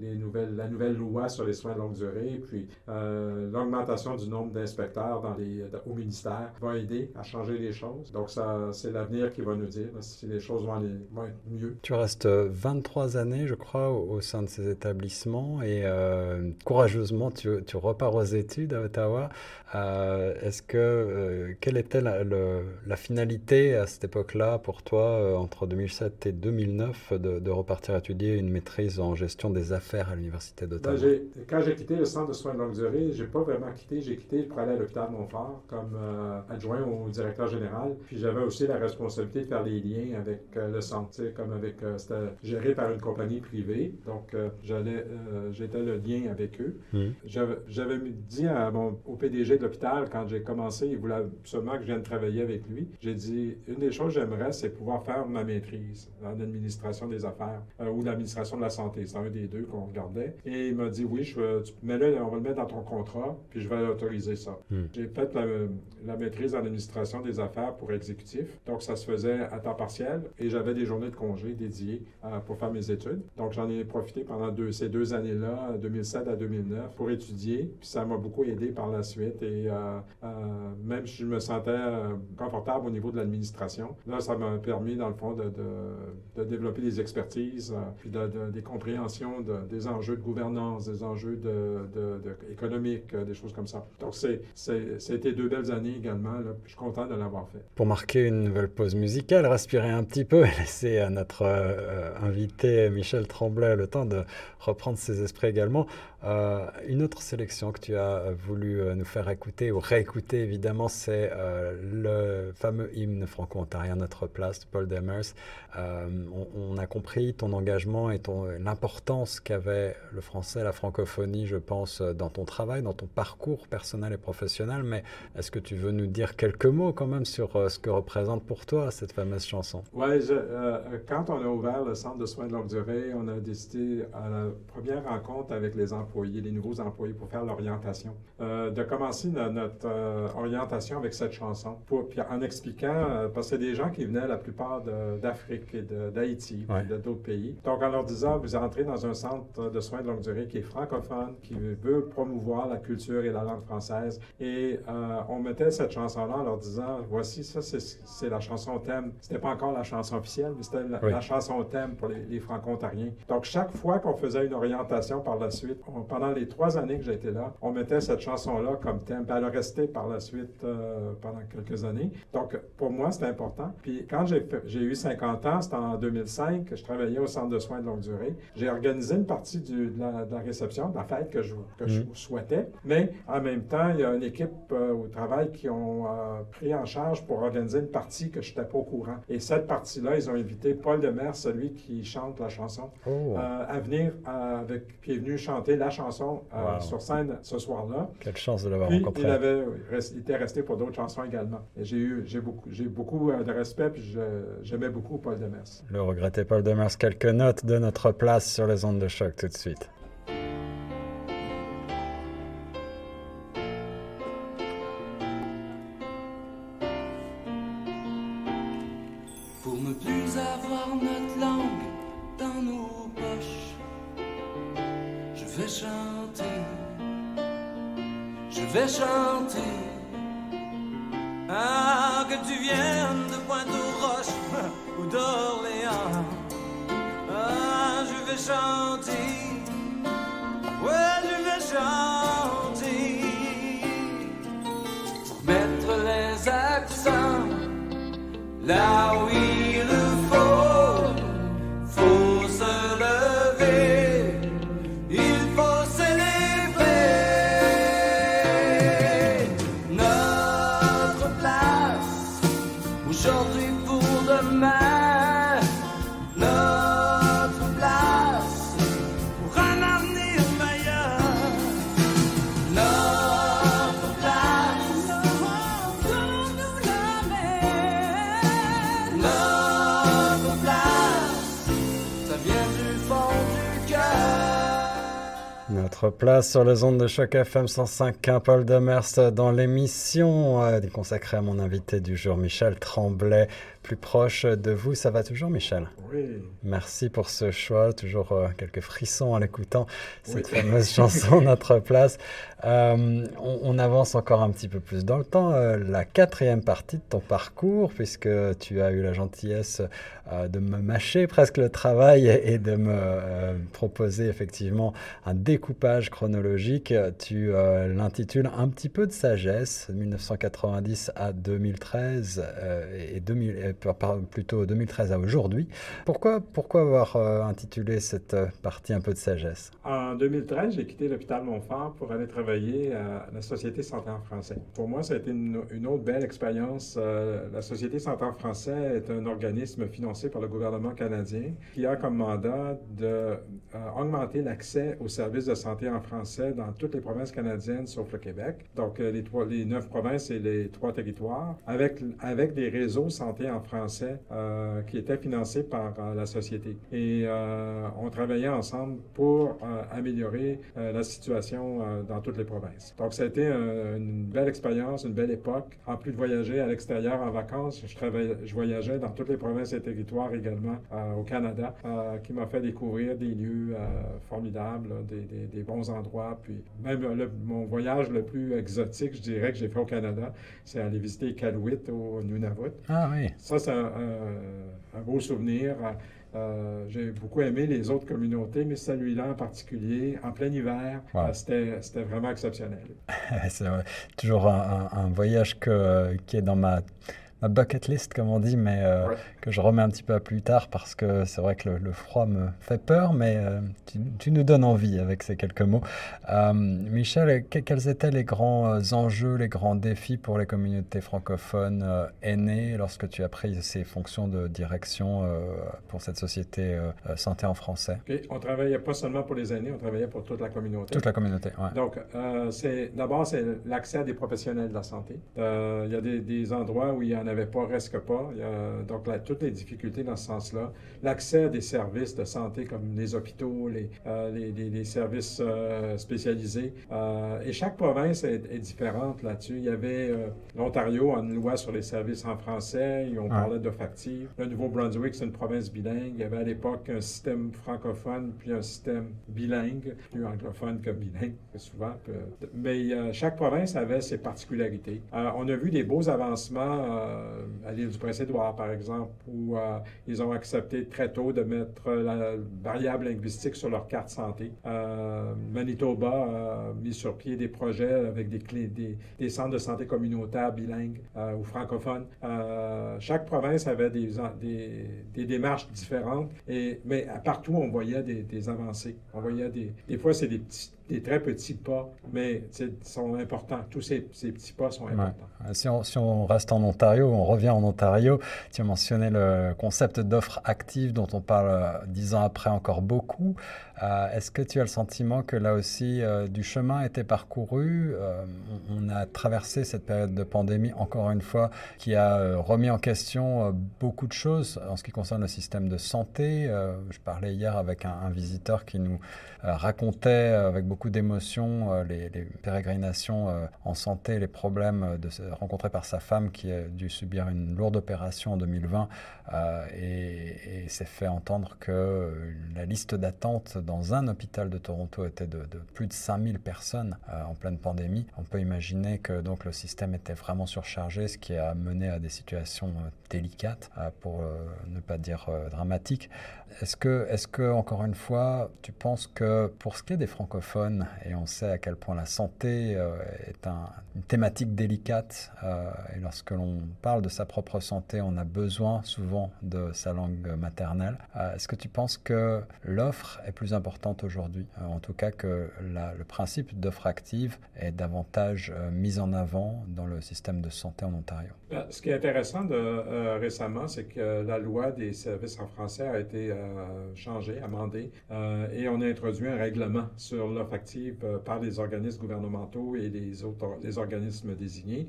les nouvelles, la nouvelle loi sur les soins de longue durée, puis l'augmentation du nombre d'inspecteurs dans les, au ministère va aider à changer les choses. Donc, ça, c'est l'avenir qui va nous dire si les choses vont, aller, être mieux. Tu restes 23 années, je crois, au, sein de ces établissements et euh, courageusement, tu, tu, repars aux études à Ottawa. Euh, est-ce que, euh, quelle était la, le, la, finalité à cette époque-là pour toi, euh, entre 2007 et 2009, de, de, repartir étudier une maîtrise en gestion des affaires à l'Université d'Ottawa? Ben, quand j'ai quitté le centre de soins de longue durée, j'ai pas vraiment quitté. J'ai quitté pour aller à l'hôpital Montfort comme adjoint au directeur général. Puis j'avais aussi la responsabilité de faire les liens avec le centre, comme avec, c'était géré par une compagnie privée. Donc, j'allais, j'étais le lien avec eux. Mmh. J'avais dit à mon, au PDG de l'hôpital, quand j'ai commencé, il voulait absolument que je vienne travailler avec lui. J'ai dit, une des choses que j'aimerais, c'est pouvoir faire ma maîtrise en administration des affaires euh, ou l'administration de la santé. C'est un des deux qu'on regardait. Et il m'a dit, oui, je, tu, mais là, on va le mettre dans ton contrat, puis je vais autoriser ça. Hmm. J'ai fait la, la maîtrise en administration des affaires pour exécutif. Donc, ça se faisait à temps partiel et j'avais des journées de congé dédiées euh, pour faire mes études. Donc, j'en ai profité pendant deux, ces deux années-là, 2007 à 2009, pour étudier. Puis ça m'a beaucoup aidé par la suite. Et euh, euh, même si je me sentais euh, confortable au niveau de l'administration, là, ça m'a permis, dans le fond, de, développer des expertises, puis de, des compréhensions des enjeux de gouvernance, des enjeux économiques, des choses comme ça. Donc, c'est, été deux belles années également. Je suis content de l'avoir fait. Pour marquer une nouvelle pause musicale, respirer un petit peu et laisser à notre invité Michel Tremblay le temps de reprendre ses esprits également. Euh, une autre sélection que tu as voulu nous faire écouter ou réécouter, évidemment, c'est euh, le fameux hymne franco-ontarien Notre place de Paul Demers. Euh, on, on, a compris ton engagement et l'importance qu'avait le français, la francophonie, je pense, dans ton travail, dans ton parcours personnel et professionnel. Mais est-ce que tu veux nous dire quelques mots quand même sur euh, ce que représente pour toi cette fameuse chanson? Oui, quand on a ouvert le centre de soins de longue durée, on a décidé à la première rencontre avec les employés employés, les nouveaux employés pour faire l'orientation. Euh, de commencer notre, notre euh, orientation avec cette chanson, pour, puis en expliquant, euh, parce que c'est des gens qui venaient la plupart d'Afrique et d'Haïti, ouais. de d'autres pays. Donc en leur disant, vous entrez dans un centre de soins de longue durée qui est francophone, qui veut promouvoir la culture et la langue française. Et on mettait cette chanson-là en leur disant, voici, ça c'est la chanson thème. C'était pas encore la chanson officielle, mais c'était la, oui. la, chanson thème pour les, les franco-ontariens. Donc chaque fois qu'on faisait une orientation par la suite, on pendant les trois années que j'ai été là, on mettait cette chanson-là comme thème. Puis elle a resté par la suite euh, pendant quelques années. Donc, pour moi, c'était important. Puis quand j'ai eu 50 ans, c'était en 2005, je travaillais au centre de soins de longue durée. J'ai organisé une partie du, de, la, de, la, réception, de la fête que je, que mmh. je souhaitais. Mais en même temps, il y a une équipe euh, au travail qui ont euh, pris en charge pour organiser une partie que je n'étais pas au courant. Et cette partie-là, ils ont invité Paul Demers, celui qui chante la chanson, oh. à venir avec, puis est venu chanter la chanson euh, wow. sur scène ce soir-là. Quelle chance de l'avoir rencontré. Il, avait, il était resté pour d'autres chansons également. J'ai eu, j'ai beaucoup, j'ai beaucoup de respect, puis j'aimais beaucoup Paul Demers. Le regretté Paul Demers, quelques notes de notre place sur les ondes de choc tout de suite. Place sur les ondes de choc FM 105 Paul Demers dans l'émission euh, consacrée à mon invité du jour, Michel Tremblay, plus proche de vous. Ça va toujours, Michel? Oui. Merci pour ce choix. Toujours euh, quelques frissons en l'écoutant, cette fameuse (laughs) chanson Notre place. Euh, on, on, avance encore un petit peu plus dans le temps. Euh, la quatrième partie de ton parcours, puisque tu as eu la gentillesse de me mâcher presque le travail et, et de me proposer effectivement un découpage chronologique. Tu l'intitules Un petit peu de sagesse, 1990 à 2013 et 2000, plutôt 2013 à aujourd'hui. Pourquoi, pourquoi avoir intitulé cette partie Un peu de sagesse? En 2013, j'ai quitté l'hôpital Montfort pour aller travailler à la Société Santé en français. Pour moi, ça a été une, autre belle expérience. la Société Santé en français est un organisme financé par le gouvernement canadien qui a comme mandat d'augmenter euh, l'accès aux services de santé en français dans toutes les provinces canadiennes sauf le Québec. Donc, euh, les, trois, les neuf provinces et les trois territoires, avec, avec des réseaux santé en français euh, qui étaient financés par euh, la société. Et euh, on travaillait ensemble pour améliorer la situation dans toutes les provinces. Donc, ça a été un, une belle expérience, une belle époque. En plus de voyager à l'extérieur en vacances, je, voyageais dans toutes les provinces et territoires également au Canada, qui m'a fait découvrir des lieux formidables, des, bons endroits. Puis même mon voyage le plus exotique, je dirais, que j'ai fait au Canada, c'est aller visiter Iqaluit au Nunavut. Ah oui. Ça, c'est un, un, un, beau souvenir. Euh, j'ai beaucoup aimé les autres communautés, mais celui-là en particulier, en plein hiver, euh, c'était vraiment exceptionnel. (laughs) c'est toujours un, un, voyage que, qui est dans ma ma bucket list, comme on dit, mais euh, ouais. que je remets un petit peu à plus tard parce que c'est vrai que le, le, froid me fait peur, mais euh, tu, tu, nous donnes envie avec ces quelques mots. Euh, Michel, que, quels étaient les grands enjeux, les grands défis pour les communautés francophones aînées lorsque tu as pris ces fonctions de direction pour cette société santé en français? Okay. On travaillait pas seulement pour les aînés, on travaillait pour toute la communauté. Toute la communauté, ouais. Donc, c'est d'abord, c'est l'accès à des professionnels de la santé. Il y a des, des endroits où il y en avait pas, reste pas. Il y a, donc, là, toutes les difficultés dans ce sens-là. L'accès à des services de santé comme les hôpitaux, les, euh, les, les, les, services euh, spécialisés. Euh, et chaque province est, est différente là-dessus. Il y avait l'Ontario a une loi sur les services en français. On ah. parlait d'offre active. Le Nouveau-Brunswick, c'est une province bilingue. Il y avait à l'époque un système francophone puis un système bilingue, plus anglophone que bilingue, souvent. Mais chaque province avait ses particularités. on a vu des beaux avancements à l'île du Prince-Édouard, par exemple, où euh, ils ont accepté très tôt de mettre la variable linguistique sur leur carte santé. Euh, Manitoba a mis sur pied des projets avec des, centres de santé communautaires bilingues euh, ou francophones. Euh, chaque province avait des, démarches différentes, mais partout, on voyait des avancées. On voyait des, des fois, c'est des petits des très petits pas, mais sont importants. Tous ces, ces, petits pas sont importants. Ouais. Si, on, si, on, reste en Ontario, on revient en Ontario, tu as mentionné le concept d'offre active dont on parle euh, dix ans après encore beaucoup. Euh, Est-ce que tu as le sentiment que là aussi euh, du chemin a été parcouru euh, on, a traversé cette période de pandémie, encore une fois, qui a remis en question beaucoup de choses en ce qui concerne le système de santé. je parlais hier avec un, visiteur qui nous racontait avec beaucoup d'émotion les, pérégrinations en santé, les problèmes rencontrés par sa femme qui a dû subir une lourde opération en 2020 et, et s'est fait entendre que la liste d'attente dans un hôpital de Toronto était de, plus de 5000 personnes euh, en pleine pandémie. On peut imaginer que donc le système était vraiment surchargé, ce qui a mené à des situations euh, délicates, euh, pour ne pas dire dramatiques. Est-ce que, est que, encore une fois, tu penses que pour ce qui est des francophones, et on sait à quel point la santé est un, une thématique délicate, et lorsque l'on parle de sa propre santé, on a besoin souvent de sa langue maternelle, est-ce que tu penses que l'offre est plus importante aujourd'hui. Euh, en tout cas que le principe d'offre active est davantage euh, mis en avant dans le système de santé en Ontario? Ben, ce qui est intéressant euh, récemment, c'est que la loi des services en français a été euh, changée, amendée, euh, et on a introduit un règlement sur l'offre active euh, par les organismes gouvernementaux et les autres les organismes désignés.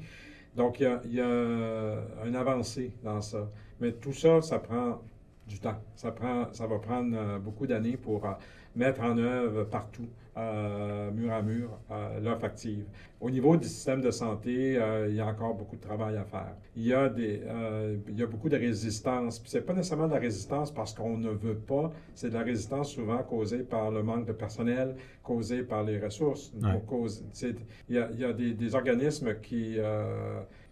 Donc, il y, a, il y une avancée dans ça. Mais tout ça, ça prend du temps. Ça, prend, ça va prendre beaucoup d'années pour mettre en œuvre partout. Euh, mur à mur, euh, l'offre active. Au niveau du système de santé, euh, il y a encore beaucoup de travail à faire. Il y a, des, il y a beaucoup de résistance. Ce n'est pas nécessairement de la résistance parce qu'on ne veut pas, c'est de la résistance souvent causée par le manque de personnel, causée par les ressources. Cause, il, y a, il y a des, des organismes qui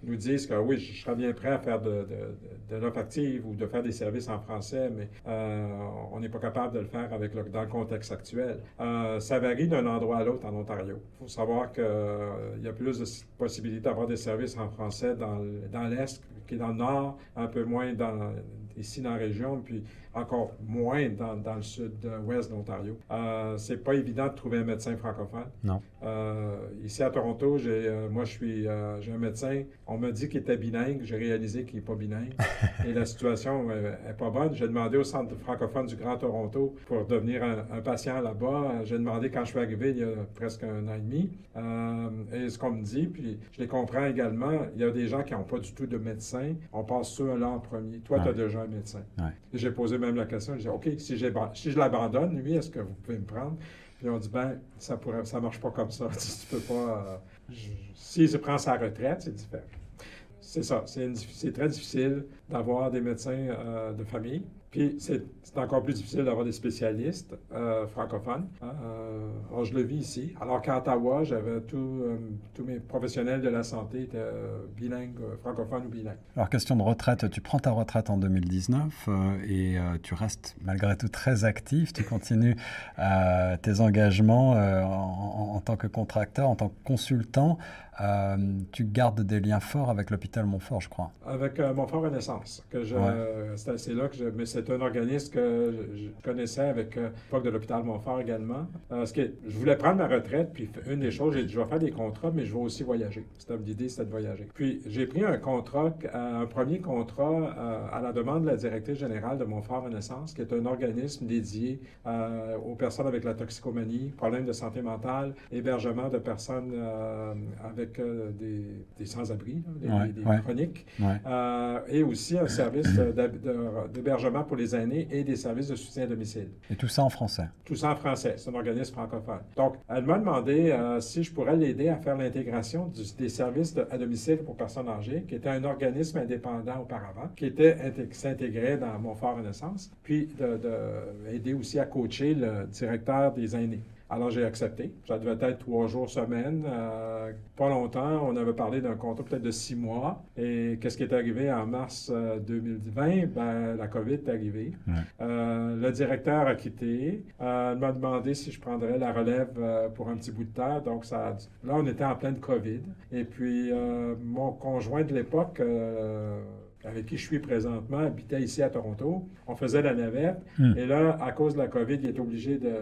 nous disent que oui, je serais bien prêt à faire de, de, de l'offre active ou de faire des services en français, mais euh, on n'est pas capable de le faire avec le, dans le contexte actuel. Euh, ça varie d'un endroit à l'autre en Ontario. Il faut savoir qu'il euh, y a plus de possibilités d'avoir des services en français dans, dans l'Est qui est dans le Nord, un peu moins dans, ici dans la région, puis encore moins dans, dans le sud-ouest d'Ontario. Euh, c'est pas évident de trouver un médecin francophone. Non. Euh, ici à Toronto, j'ai, euh, moi je suis, euh, j'ai un médecin. On m'a dit qu'il était bilingue. J'ai réalisé qu'il n'est pas bilingue. (laughs) et la situation n'est pas bonne. J'ai demandé au centre francophone du Grand Toronto pour devenir un, patient là-bas. J'ai demandé quand je suis arrivé il y a presque un an et demi. et ce qu'on me dit, puis je les comprends également, il y a des gens qui n'ont pas du tout de médecin. On passe ceux-là en premier. Toi, tu as déjà médecin. J'ai posé même la question. J'ai dit, OK, si, si je l'abandonne, lui, est-ce que vous pouvez me prendre? Puis on dit, ben, ça pourrait, ça marche pas comme ça. (laughs) tu peux pas. Euh, S'il se prend sa retraite, c'est différent. C'est ça. C'est très difficile d'avoir des médecins euh, de famille. Puis c'est encore plus difficile d'avoir des spécialistes euh, francophones. Euh, alors, je le vis ici. Alors qu'à Ottawa, j'avais euh, tous mes professionnels de la santé étaient bilingues, francophones ou bilingues. Alors, question de retraite, tu prends ta retraite en 2019 et tu restes malgré tout très actif. Tu continues tes engagements en, en, tant que contracteur, en tant que consultant. Euh, tu gardes des liens forts avec l'hôpital Montfort, je crois. Avec euh, Montfort Renaissance, que je, c'est là que je, mais c'est un organisme que je, connaissais avec euh, l'époque de l'hôpital Montfort également. parce que je voulais prendre ma retraite, puis une des choses, j'ai dit, je vais faire des contrats, mais je vais aussi voyager. C'était l'idée, c'était de voyager. Puis j'ai pris un contrat, un premier contrat à la demande de la directrice générale de Montfort Renaissance, qui est un organisme dédié aux personnes avec la toxicomanie, problèmes de santé mentale, hébergement de personnes avec des, sans-abri, des, chroniques, euh, et aussi un service d'hébergement pour les aînés et des services de soutien à domicile. Et tout ça en français? Tout ça en français. C'est un organisme francophone. Donc, elle m'a demandé euh, si je pourrais l'aider à faire l'intégration des services à domicile pour personnes âgées, qui était un organisme indépendant auparavant, qui était s'intégrait dans Montfort Renaissance, puis d'aider de, aussi à coacher le directeur des aînés. Alors j'ai accepté. Ça devait être trois jours semaine. Euh, pas longtemps. On avait parlé d'un contrat peut-être de six mois. Et qu'est-ce qui est arrivé en mars 2020? Euh, ben, la COVID est arrivée. Euh, le directeur a quitté. il m'a demandé si je prendrais la relève pour un petit bout de temps. Donc ça, là, on était en pleine COVID. Et puis mon conjoint de l'époque avec qui je suis présentement, habitait ici à Toronto. On faisait la navette. Hmm. Et là, à cause de la COVID, il est obligé de,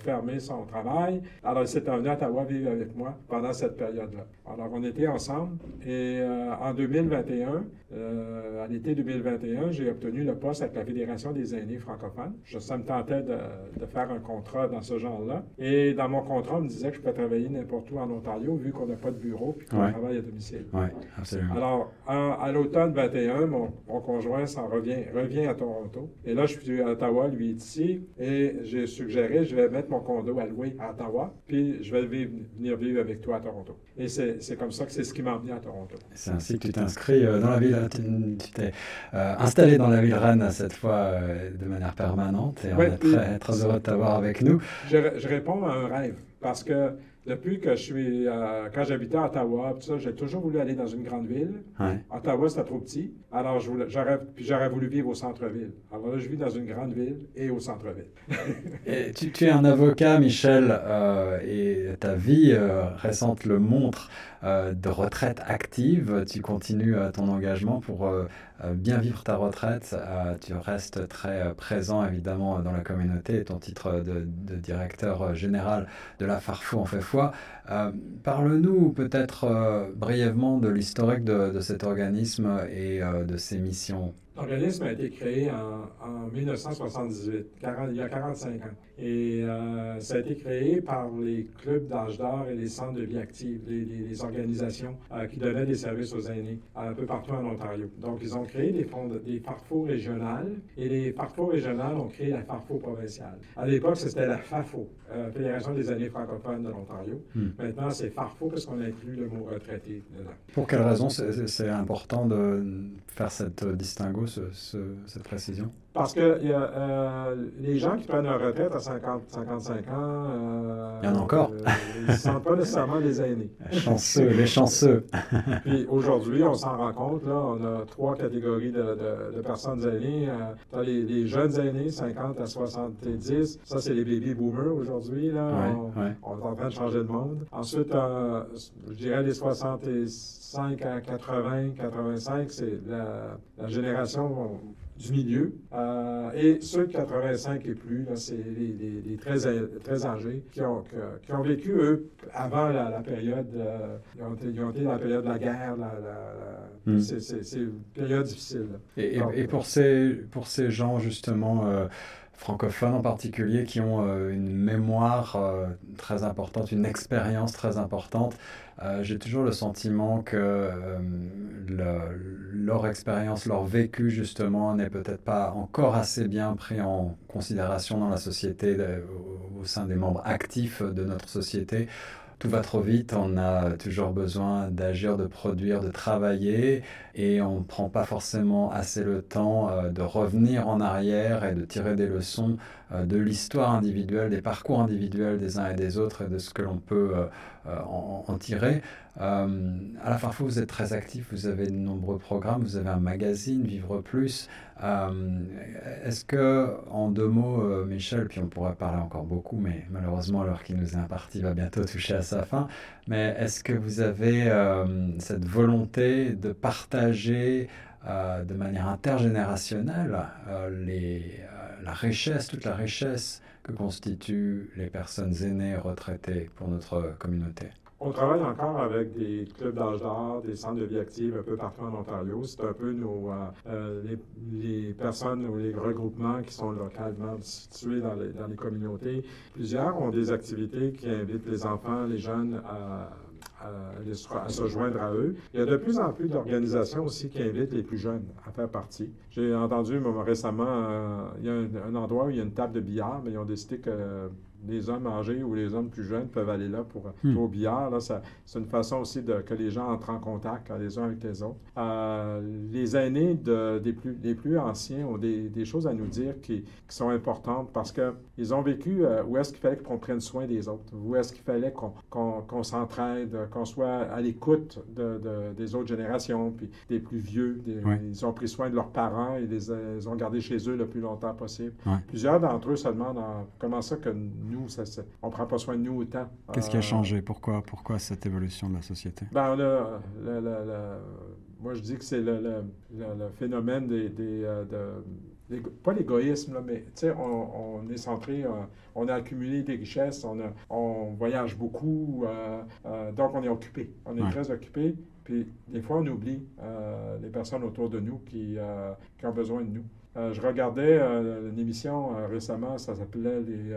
fermer son travail. Alors, il s'est venu à Ottawa vivre avec moi pendant cette période-là. Alors, on était ensemble. Et euh, en 2021, euh, à l'été 2021, j'ai obtenu le poste avec la Fédération des aînés francophones. Je, ça me tentait de, faire un contrat dans ce genre-là. Et dans mon contrat, on me disait que je pouvais travailler n'importe où en Ontario, vu qu'on n'a pas de bureau et qu'on travaille à domicile. Oui, absolument. Alors, à l'automne 21, mon, conjoint s'en revient, revient à Toronto. Et là, je suis à Ottawa, lui est ici. Et j'ai suggéré, je vais mettre mon condo à louer à Ottawa, puis je vais venir vivre avec toi à Toronto. Et c'est comme ça que c'est ce qui m'a emmené à Toronto. C'est ainsi que tu t'es inscrit euh, dans la ville, tu t'es euh, installé dans la ville Rennes cette fois euh, de manière permanente. Et on est très, très heureux de t'avoir avec nous. Je, je réponds à un rêve parce que depuis que je suis, euh, quand j'habitais à Ottawa, j'ai toujours voulu aller dans une grande ville. Ottawa, c'était trop petit. Alors, j'aurais, puis j'aurais voulu vivre au centre-ville. Alors là, je vis dans une grande ville et au centre-ville. (laughs) et tu, tu, es un avocat, Michel, euh, et ta vie euh, récente le montre. De retraite active. Tu continues ton engagement pour bien vivre ta retraite. tu restes très présent évidemment dans la communauté. Ton titre de, directeur général de la Farfou en fait foi. Parle-nous peut-être brièvement de l'historique de, de, cet organisme et de ses missions. L'organisme a été créé en, 1978, il y a 45 ans. Et euh, ça a été créé par les clubs d'âge d'or et les centres de vie active, les, les- les organisations euh, qui donnaient des services aux aînés un peu partout en Ontario. Donc, ils ont créé des, fonds de- des farfos régionales et les farfos régionales ont créé la farfo provinciale. À l'époque, c'était la FAFO, euh, Fédération des aînés francophones de l'Ontario. Hmm. Maintenant, c'est farfo parce qu'on inclut le mot retraité dedans. Pour quelle raison c'est- important de faire cette euh, distinguo, ce- ce- cette précision? Parce que il y a, euh, les gens qui prennent leur retraite à 50, 55 ans, euh, Il y en a encore. euh, ils ne sont pas nécessairement les aînés. Les (laughs) chanceux, les chanceux. (laughs) Puis aujourd'hui, on s'en rend compte, là, on a trois catégories de, de- de personnes aînées. Euh, les, les jeunes aînés, 50 à 70, ça c'est les baby boomers aujourd'hui. Là. on, Ouais, on est en train de changer le monde. Ensuite, je dirais les 65 à 80, 85, c'est la, la génération du milieu. Euh, et ceux de 85 et plus, c'est les, les- les très, très âgés qui ont, qui ont vécu, eux, avant la, la période, euh, ils, ont été, ils ont été dans la période de la guerre. La, la- la- Mm. c'est, une période difficile. Et, et- Donc, et pour, ces, pour ces gens, justement, euh, francophones en particulier, qui ont euh, une mémoire euh, très importante, une expérience très importante, euh, j'ai toujours le sentiment que le- leur expérience, leur vécu, justement, n'est peut-être pas encore assez bien pris en considération dans la société, au sein des membres actifs de notre société. Tout va trop vite, on a toujours besoin d'agir, de produire, de travailler, et on ne prend pas forcément assez le temps euh, de revenir en arrière et de tirer des leçons euh, de l'histoire individuelle, des parcours individuels des uns et des autres et de ce que l'on peut euh, en, tirer. À la Farfou, vous êtes très actif, vous avez de nombreux programmes, vous avez un magazine, Vivre Plus. Est-ce que, en deux mots, Michel, puis on pourrait parler encore beaucoup, mais malheureusement l'heure qui nous est impartie va bientôt toucher à sa fin, mais est-ce que vous avez euh, cette volonté de partager euh, de manière intergénérationnelle euh, la richesse, toute la richesse que constituent les personnes aînées retraitées pour notre communauté? On travaille encore avec des clubs d'âge d'or, des centres de vie active un peu partout en Ontario. C'est un peu nos, euh, euh, les, personnes ou les regroupements qui sont localement situés dans les, dans les communautés. Plusieurs ont des activités qui invitent les enfants, les jeunes à, se joindre à eux. Il y a de plus en plus d'organisations aussi qui invitent les plus jeunes à faire partie. J'ai entendu récemment, euh, il y a un, un endroit où il y a une table de billard, mais ils ont décidé que les hommes âgés ou les hommes plus jeunes peuvent aller là pour Hmm. jouer au billard. C'est une façon aussi de, que les gens entrent en contact euh, les uns avec les autres. Euh, les aînés de- des, plus, des plus anciens ont des, des choses à nous dire qui, qui sont importantes parce qu'ils ont vécu euh, où est-ce qu'il fallait qu'on prenne soin des autres, où est-ce qu'il fallait qu'on s'entraide, qu'on soit à l'écoute de, de- des autres générations, puis des plus vieux. des- Oui. Ils ont pris soin de leurs parents et les, les ont gardés chez eux le plus longtemps possible. Plusieurs d'entre eux se demandent euh, comment ça que nous, ça, ça- on ne prend pas soin de nous autant. Qu'est-ce qui a Euh, changé? Pourquoi, pourquoi cette évolution de la société? Ben, le- le- le- moi, je dis que c'est le, phénomène des. des, euh, de- pas l'égoïsme, mais tu sais, on, on est centré, euh, on a accumulé des richesses, on, a- on voyage beaucoup, euh, euh, donc on est occupé. On est Ouais. très occupé. Puis des fois, on oublie euh, les personnes autour de nous qui, qui ont besoin de nous. Euh, je regardais euh, une émission euh, récemment, ça s'appelait les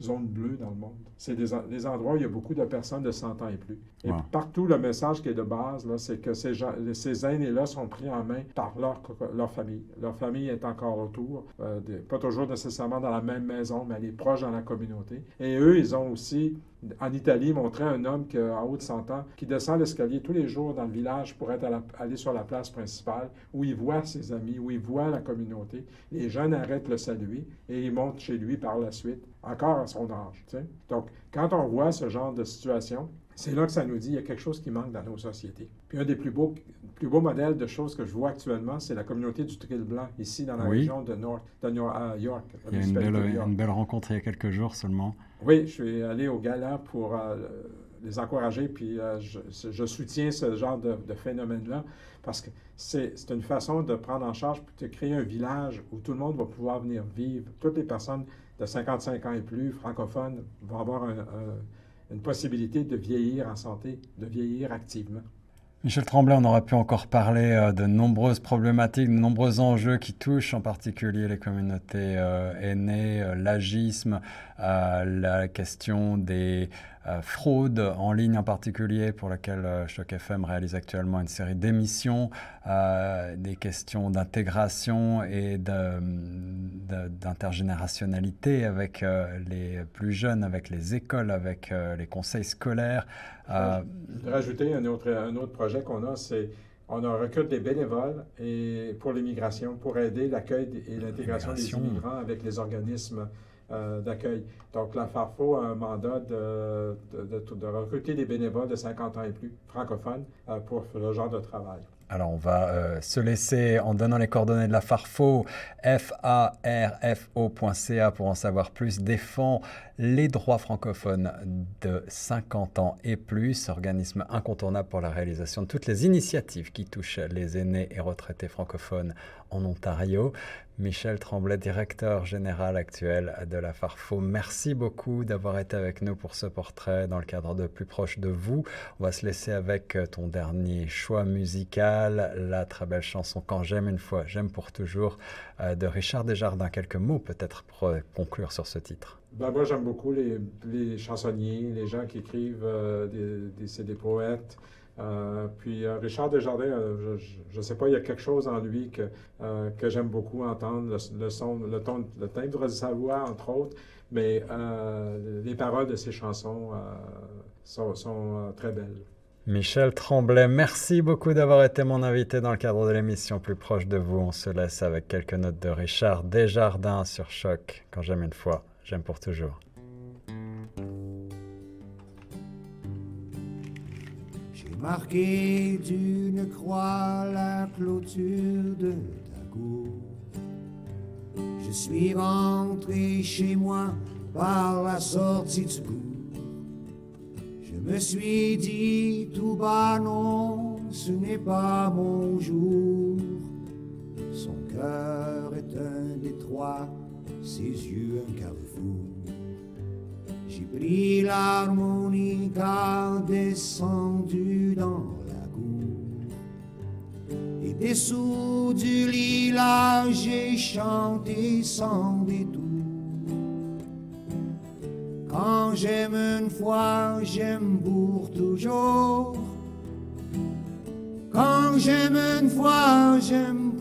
zones bleues dans le monde. C'est des, des endroits où il y a beaucoup de personnes de 100 ans et plus. Et partout, le message qui est de base, c'est que ces, gens, ces aînés-là sont pris en main par leur, leur famille. Leur famille est encore autour, euh, pas toujours nécessairement dans la même maison, mais elle est proche dans la communauté. Et eux, ils ont aussi, en Italie, montré un homme qui a en haut de 100 ans qui descend l'escalier tous les jours dans le village pour être à la- aller sur la place principale, où il voit ses amis, où il voit la communauté. Les jeunes arrêtent le saluer et ils montent chez lui par la suite, encore à son âge. Donc, quand on voit ce genre de situation, c'est là que ça nous dit qu'il y a quelque chose qui manque dans nos sociétés. Puis un des plus beaux, plus beaux modèles de choses que je vois actuellement, c'est la communauté du Trill Blanc, ici dans la Oui. région de, North, de York. Il y a une belle, York. une belle rencontre il y a quelques jours seulement. Oui, je suis allé au gala pour euh, les encourager, puis euh, je, je soutiens ce genre de, de phénomène-là parce que c'est une façon de prendre en charge de créer un village où tout le monde va pouvoir venir vivre. Toutes les personnes de 55 ans et plus, francophones, vont avoir un- un- une possibilité de vieillir en santé, de vieillir activement. Michel Tremblay, on aurait pu encore parler euh, de nombreuses problématiques, de nombreux enjeux qui touchent en particulier les communautés euh, aînées, euh, l'agisme, la question des fraudes en ligne en particulier, pour laquelle Choc FM réalise actuellement une série d'émissions, des questions d'intégration et d'intergénérationnalité avec les plus jeunes, avec les écoles, avec les conseils scolaires. Rajouter un autre, un autre projet qu'on a, c'est on a recruté des bénévoles et pour l'immigration, pour aider l'accueil et l'intégration des immigrants avec les organismes euh, d'accueil. Donc, la FARFO a un mandat de, recruter des bénévoles de 50 ans et plus francophones euh, pour ce genre de travail. Alors on va euh, se laisser en donnant les coordonnées de la Farfo, farfo.ca pour en savoir plus, défend les droits francophones de 50 ans et plus, organisme incontournable pour la réalisation de toutes les initiatives qui touchent les aînés et retraités francophones en Ontario. Michel Tremblay, directeur général actuel de la Farfo, merci beaucoup d'avoir été avec nous pour ce portrait dans le cadre de Plus proche de vous. On va se laisser avec ton dernier choix musical, la très belle chanson Quand j'aime une fois, j'aime pour toujours euh, de Richard Desjardins. Quelques mots peut-être pour euh, conclure sur ce titre. Ben, moi, j'aime beaucoup les, chansonniers, les gens qui écrivent euh, des, c'est des poètes. Euh, puis euh, Richard Desjardins, euh, je ne sais pas, il y a quelque chose en lui que, que j'aime beaucoup entendre, le, son, le ton, le timbre de sa voix, entre autres, mais les paroles de ses chansons sont, sont très belles. Michel Tremblay, merci beaucoup d'avoir été mon invité dans le cadre de l'émission Plus proche de vous. On se laisse avec quelques notes de Richard Desjardins sur Choc. Quand j'aime une fois, j'aime pour toujours. Marqué d'une croix la clôture de ta cour. Je suis rentré chez moi par la sortie du cours. Je me suis dit tout bas non, ce n'est pas mon jour. Son cœur est un détroit, ses yeux un carrefour. L'harmonica descendu dans la cour. Et dessous du lilas, j'ai chanté sans détour. Quand j'aime une fois, j'aime pour toujours. Quand j'aime une fois, j'aime